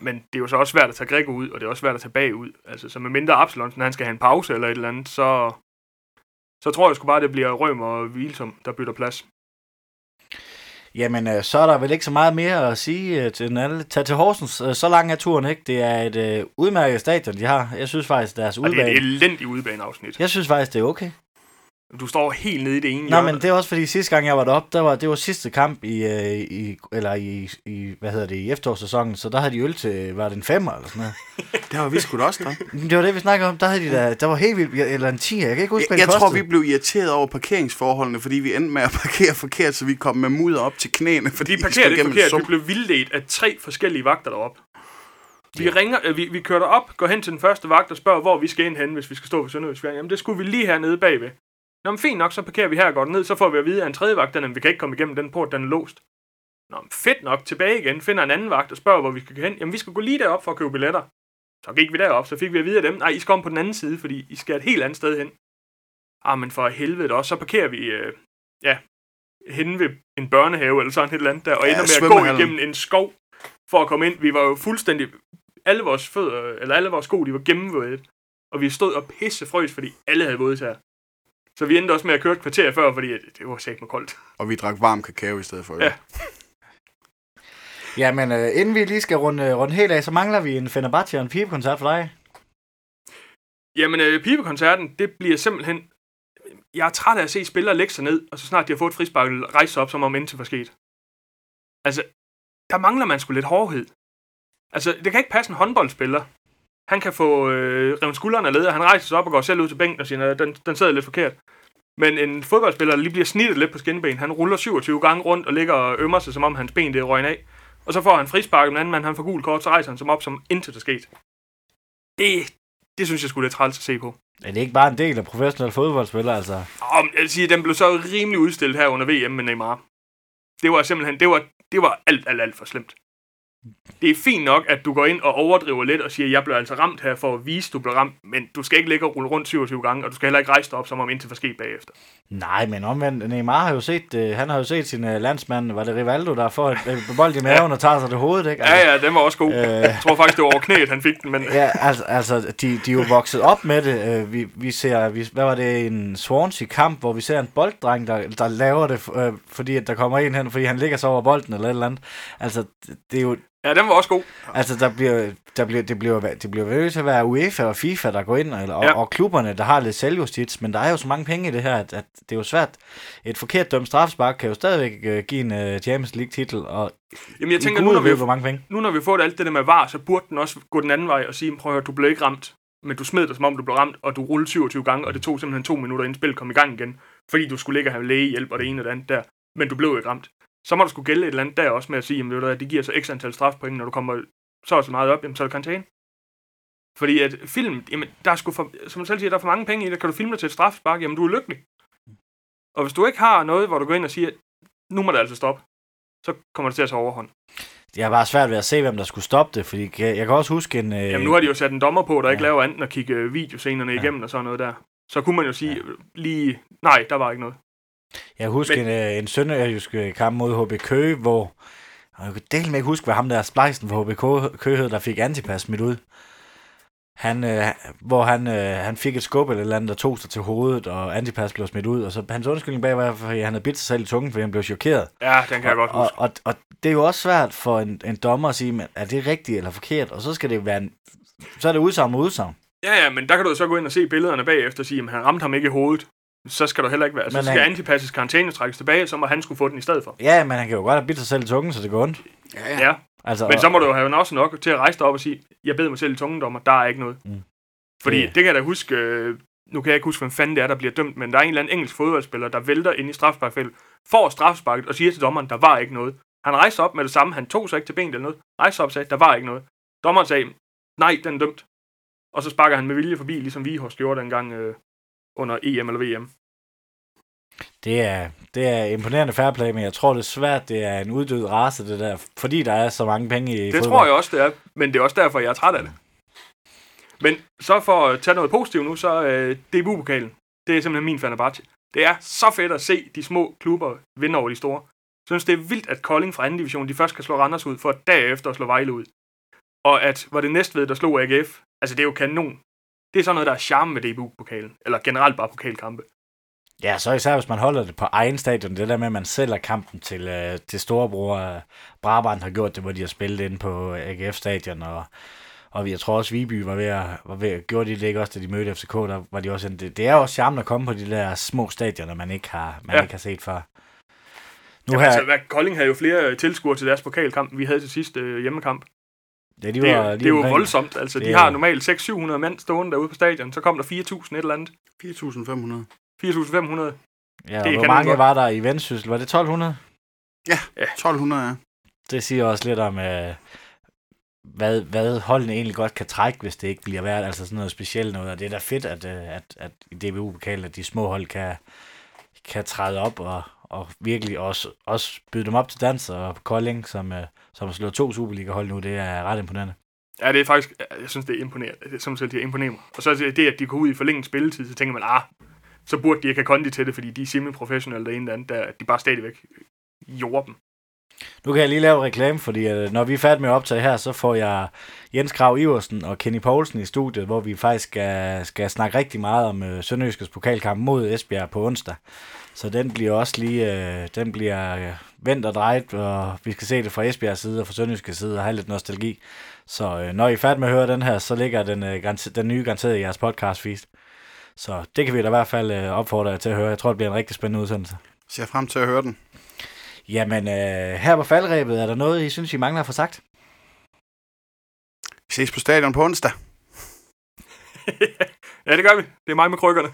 Speaker 3: Men det er jo så også svært at tage Greco ud, og det er også svært at tage bag ud. Altså, så med mindre Absalonsen, han skal have en pause eller et eller andet, så, så tror jeg sgu bare, det bliver Rømer og Vilsom, der bytter plads.
Speaker 1: Jamen, øh, så er der vel ikke så meget mere at sige øh, til den alle. Tag til Horsens. Øh, så lang er turen ikke. Det er et øh, udmærket stadion, de har. Jeg synes faktisk, deres
Speaker 3: Og det er
Speaker 1: udbane...
Speaker 3: et elendigt udebaneafsnit.
Speaker 1: Jeg synes faktisk, det er okay.
Speaker 3: Du står helt nede i det ene hjørne.
Speaker 1: men det er også fordi sidste gang jeg var deroppe, der var, det var sidste kamp i, øh, i eller i, i, hvad hedder det, i efterårssæsonen, så der havde de øl til, var det en femmer eller sådan noget. *laughs*
Speaker 2: Det har vi sgu da også.
Speaker 1: Men Det var det, vi snakkede om, der havde de da, der var helt vildt, eller en 10, jeg kan ikke huske, hvad
Speaker 2: Jeg,
Speaker 1: det
Speaker 2: jeg tror, vi blev irriteret over parkeringsforholdene, fordi vi endte med at parkere forkert, så vi kom med mudder op til knæene, fordi
Speaker 3: De
Speaker 2: vi
Speaker 3: lidt
Speaker 2: igennem
Speaker 3: forkert. Vi blev vildledt af tre forskellige vagter deroppe. Vi, ringer, øh, vi, vi kører op, går hen til den første vagt og spørger, hvor vi skal ind hen, hvis vi skal stå ved Sønderjyllandsfjern. Jamen, det skulle vi lige hernede bagved. Nå, men fint nok, så parkerer vi her og går ned, så får vi at vide, at en tredje vagt, den, er, vi kan ikke komme igennem den port, den er låst. Nå, men fedt nok, tilbage igen, finder en anden vagt og spørger, hvor vi skal gå hen. Jamen, vi skal gå lige derop for at købe billetter. Så gik vi derop, så fik vi at vide af dem, nej, I skal om på den anden side, fordi I skal et helt andet sted hen. Ah, men for helvede også, så parkerer vi, øh, ja, hen ved en børnehave eller sådan et eller andet der, og
Speaker 2: Ja,
Speaker 3: ender med at gå igennem en skov for at komme ind. Vi var jo fuldstændig, alle vores fødder, eller alle vores sko, de var gennemvåde. Og vi stod og pisse frøs, fordi alle havde våde her. Så vi endte også med at køre et kvarter før, fordi det, det var sæt med koldt.
Speaker 2: Og vi drak varm kakao i stedet for øl.
Speaker 3: Ja.
Speaker 1: Ja, men øh, inden vi lige skal runde, runde helt af, så mangler vi en Fenerbahce og en pibekoncert for dig.
Speaker 3: Jamen, øh, pibekoncerten, det bliver simpelthen... Jeg er træt af at se spillere lægge sig ned, og så snart de har fået et frispark, rejse sig op, som om intet var sket. Altså, der mangler man sgu lidt hårdhed. Altså, det kan ikke passe en håndboldspiller. Han kan få øh, revet skuldrene af led, og han rejser sig op og går selv ud til bænken og siger, at den, den sidder lidt forkert. Men en fodboldspiller, der lige bliver snittet lidt på skinben, han ruller 27 gange rundt og ligger og ømmer sig, som om hans ben det er røgnet af. Og så får han frispark, den anden mand, han får gul kort, så rejser han sig op, som intet er sket. Det, det synes jeg skulle lidt træls at se på.
Speaker 1: Er det ikke bare en del af professionelle fodboldspillere, altså?
Speaker 3: Og jeg vil sige, den blev så rimelig udstillet her under VM med Neymar. Det var simpelthen, det var, det var alt, alt, alt for slemt. Det er fint nok, at du går ind og overdriver lidt og siger, jeg blev altså ramt her for at vise, du blev ramt, men du skal ikke ligge og rulle rundt 27 gange, og du skal heller ikke rejse dig op, som om intet var sket bagefter.
Speaker 1: Nej, men omvendt, Neymar har jo set, øh, han har jo set sin øh, landsmand, var det Rivaldo, der får øh, bold i *laughs* maven og tager sig det hovedet, ikke? Altså,
Speaker 3: Ja, ja, den var også god.
Speaker 1: Øh.
Speaker 3: Jeg tror faktisk, det var over knæet, han fik den, men
Speaker 1: Ja, altså, altså de, de er jo vokset op med det. Øh, vi, vi ser, vi, hvad var det, en Swansea-kamp, hvor vi ser en bolddreng, der, der laver det, øh, fordi at der kommer en hen, fordi han ligger så over bolden eller et eller andet. Altså, det, det er jo,
Speaker 3: ja, den var også god.
Speaker 1: altså der bliver, der bliver, det bliver, det bliver nødt til at være UEFA og FIFA, der går ind, eller, og,
Speaker 3: Ja.
Speaker 1: og klubberne, der har lidt selvjustits, men der er jo så mange penge i det her, at, at det er jo svært. Et forkert dømt strafspark kan jo stadigvæk øh, give en øh, Champions League-titel, og
Speaker 3: Jamen, jeg tænker, nu når, vi,
Speaker 1: ved, hvor mange penge.
Speaker 3: nu når vi fået alt det der med var, så burde den også gå den anden vej og sige, prøv at høre, du blev ikke ramt, men du smed dig, som om du blev ramt, og du rullede 27 gange, og det tog simpelthen to minutter, inden spillet kom i gang igen, fordi du skulle ligge og have lægehjælp og det ene og det andet der, men du blev ikke ramt. Så må der skulle gælde et eller andet der også med at sige, jamen, ved du det giver så x antal strafpoint, når du kommer så så meget op, jamen, så er det karantæne. Fordi at film, jamen, der er sgu for, som man selv siger, der er for mange penge i det. Kan du filme dig til et straffespark, jamen du er lykkelig. Og hvis du ikke har noget, hvor du går ind og siger, nu må det altså stoppe, så kommer det til at tage overhånd.
Speaker 1: Jeg har bare svært ved at se, hvem der skulle stoppe det, fordi jeg, kan også huske en... Øh,
Speaker 3: Jamen nu har de jo sat en dommer på, der ikke
Speaker 1: Ja.
Speaker 3: laver andet end at kigge øh, videoscenerne
Speaker 1: Ja.
Speaker 3: igennem og sådan noget der. Så kunne man jo sige, øh, lige, nej, der var ikke noget.
Speaker 1: Jeg husker
Speaker 3: Men-
Speaker 1: en, øh, en sønderjysk øh, kamp mod HB Køge, hvor... Og jeg kan dele med ikke huske, hvad ham der splejsen for HB Køge- Køge hed, der fik antipas smidt ud. Han, øh, hvor han, øh, han fik et skub eller et eller andet, der tog sig til hovedet, og antipas blev smidt ud. Og så hans undskyldning bag var, at han havde bidt sig selv i tungen, fordi han blev chokeret.
Speaker 3: Ja, den kan jeg godt
Speaker 1: og,
Speaker 3: huske.
Speaker 1: og, og, det er jo også svært for en, en dommer at sige, men er det rigtigt eller forkert? Og så skal det være en, så er det udsagn mod udsagn.
Speaker 3: Ja, ja, men der kan du så gå ind og se billederne bagefter og sige, at han ramte ham ikke i hovedet. Så skal du heller ikke være. Så
Speaker 1: Men
Speaker 3: skal
Speaker 1: han-
Speaker 3: antipasses karantæne trækkes tilbage, så må han skulle få den i stedet for.
Speaker 1: Ja, men han kan jo godt have bidt sig selv i tungen, så det går ondt.
Speaker 2: Ja, ja.
Speaker 3: Ja,
Speaker 1: Altså,
Speaker 3: men så må du jo have også nok til at rejse dig op og sige, jeg beder mig selv i tungen, dommer, der er ikke noget.
Speaker 1: Mm.
Speaker 3: Fordi
Speaker 1: Det-
Speaker 3: det kan jeg da huske, øh, nu kan jeg ikke huske, hvem fanden det er, der bliver dømt, men der er en eller anden engelsk fodboldspiller, der vælter ind i strafsparkfældet, får strafsparket og siger til dommeren, der var ikke noget. Han rejste op med det samme, han tog sig ikke til benet eller noget, rejste op og sagde, der var ikke noget. Dommeren sagde, nej, den er dømt. Og så sparker han med vilje forbi, ligesom Vihors gjorde dengang øh, under EM eller VM.
Speaker 1: Det er, det er imponerende fair play, men jeg tror det er svært, det er en uddød race, det der, fordi der er så mange penge i
Speaker 3: Det
Speaker 1: fodbold.
Speaker 3: tror jeg også, det er, men det er også derfor, jeg er træt af det. Men så for at tage noget positivt nu, så øh, DBU-pokalen, det er simpelthen min Fenerbahce. Det er så fedt at se de små klubber vinde over de store. Jeg synes, det er vildt, at Kolding fra anden division, de først kan slå Randers ud, for at derefter at slå Vejle ud. Og at var det næstved, der slog AGF, altså det er jo kanon. Det er sådan noget, der er charme med DBU-pokalen, eller generelt bare pokalkampe.
Speaker 1: Ja, så især hvis man holder det på egen stadion, det der med, at man sælger kampen til, øh, til storebror. Øh, Brabant har gjort det, hvor de har spillet ind på AGF-stadion, og, og jeg tror også, Viby var ved at, var ved at de det ikke også, da de mødte FCK, der var de også, det, det er også charmen at komme på de der små stadioner, man ikke har, man
Speaker 3: Ja.
Speaker 1: ikke har set før. Nu
Speaker 3: Jamen,
Speaker 1: her,
Speaker 3: altså, Kolding havde jo flere tilskuere til deres pokalkamp, vi havde til sidste øh, hjemmekamp.
Speaker 1: Ja, de
Speaker 3: Det,
Speaker 1: var,
Speaker 3: er,
Speaker 1: de
Speaker 3: det er jo voldsomt. Altså,
Speaker 1: Det
Speaker 3: de har normalt 600-700 mand stående derude på stadion. Så kom der 4.000 et eller andet.
Speaker 2: 4.500.
Speaker 3: 4.500.
Speaker 1: Ja,
Speaker 3: det
Speaker 1: hvor mange
Speaker 3: godt.
Speaker 1: var der i Vendsyssel? Var det 1200?
Speaker 2: 1.200, ja.
Speaker 1: Det siger også lidt om, øh, hvad, hvad holdene egentlig godt kan trække, hvis det ikke bliver værd. Altså sådan noget specielt noget. Og det er da fedt, at, øh, at, at i dbu pokalen at de små hold kan, kan træde op og, og virkelig også, også byde dem op til dans. Og Kolding, som, øh, som har slået to Superliga-hold nu, det er ret imponerende.
Speaker 3: Ja, det er faktisk, jeg synes, det er imponerende. Det er, som selv, det er imponerende. Og så er det, at de går ud i forlænget spilletid, så tænker man, ah, så burde de ikke have kondi til det, fordi de er semi-professionelle det ene eller andet, der, at de bare stadigvæk jorder dem.
Speaker 1: Nu kan jeg lige lave reklame, fordi øh, når vi er færdige med at optage her, så får jeg Jens Krav Iversen og Kenny Poulsen i studiet, hvor vi faktisk skal, skal snakke rigtig meget om øh, Sønderjyskets pokalkamp mod Esbjerg på onsdag. Så den bliver også lige, øh, den bliver øh, vendt og drejet, og vi skal se det fra Esbjergs side og fra Sønderjyskets side og have lidt nostalgi. Så øh, når I er færdige med at høre den her, så ligger den, øh, den nye garanteret i jeres podcast feed. Så det kan vi da i hvert fald øh, opfordre jer til at høre. Jeg tror, det bliver en rigtig spændende udsendelse.
Speaker 2: Ser frem til at høre den.
Speaker 1: Jamen, øh, her på faldrebet, er der noget, I synes, I mangler at få sagt?
Speaker 2: Vi ses på stadion på onsdag. *laughs*
Speaker 3: ja, det gør vi. Det er mig med krykkerne.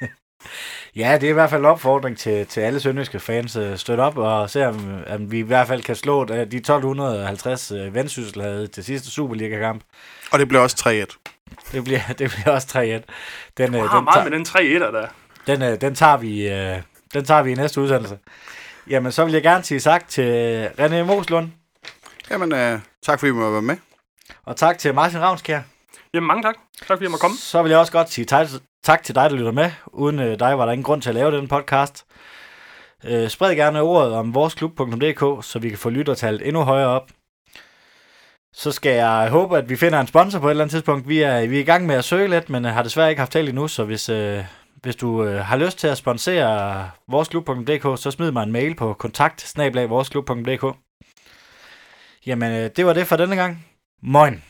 Speaker 3: *laughs*
Speaker 1: Ja, det er i hvert fald en opfordring til, til alle sønderjyske fans. Øh, Støt op og se, om, om vi i hvert fald kan slå øh, de 1250 øh, vendsyssel havde til sidste Superliga-kamp.
Speaker 2: Og det bliver også 3-1.
Speaker 1: Det bliver, *laughs* det bliver også 3-1. Den,
Speaker 3: Jeg
Speaker 1: den,
Speaker 3: har meget
Speaker 1: tager,
Speaker 3: med den 3 1 der.
Speaker 1: den, den, tager vi, den tager vi i næste udsendelse. Jamen, så vil jeg gerne sige tak til René Moslund,
Speaker 2: Jamen, øh, tak fordi I må være med.
Speaker 1: og tak til Martin Ravnskjær.
Speaker 3: Jamen, mange tak. Tak fordi jeg måtte komme.
Speaker 1: Så vil jeg også godt sige tak, tak til dig, der lytter med. Uden øh, dig var der ingen grund til at lave den podcast. Øh, spred gerne ordet om voresklub.dk, så vi kan få lyttertallet endnu højere op. Så skal jeg håbe, at vi finder en sponsor på et eller andet tidspunkt. Vi er, vi er i gang med at søge lidt, men øh, har desværre ikke haft talt endnu, så hvis, øh, hvis du øh, har lyst til at sponsere voresklub.dk, så smid mig en mail på kontakt Jamen, øh, det var det for denne gang. Moin.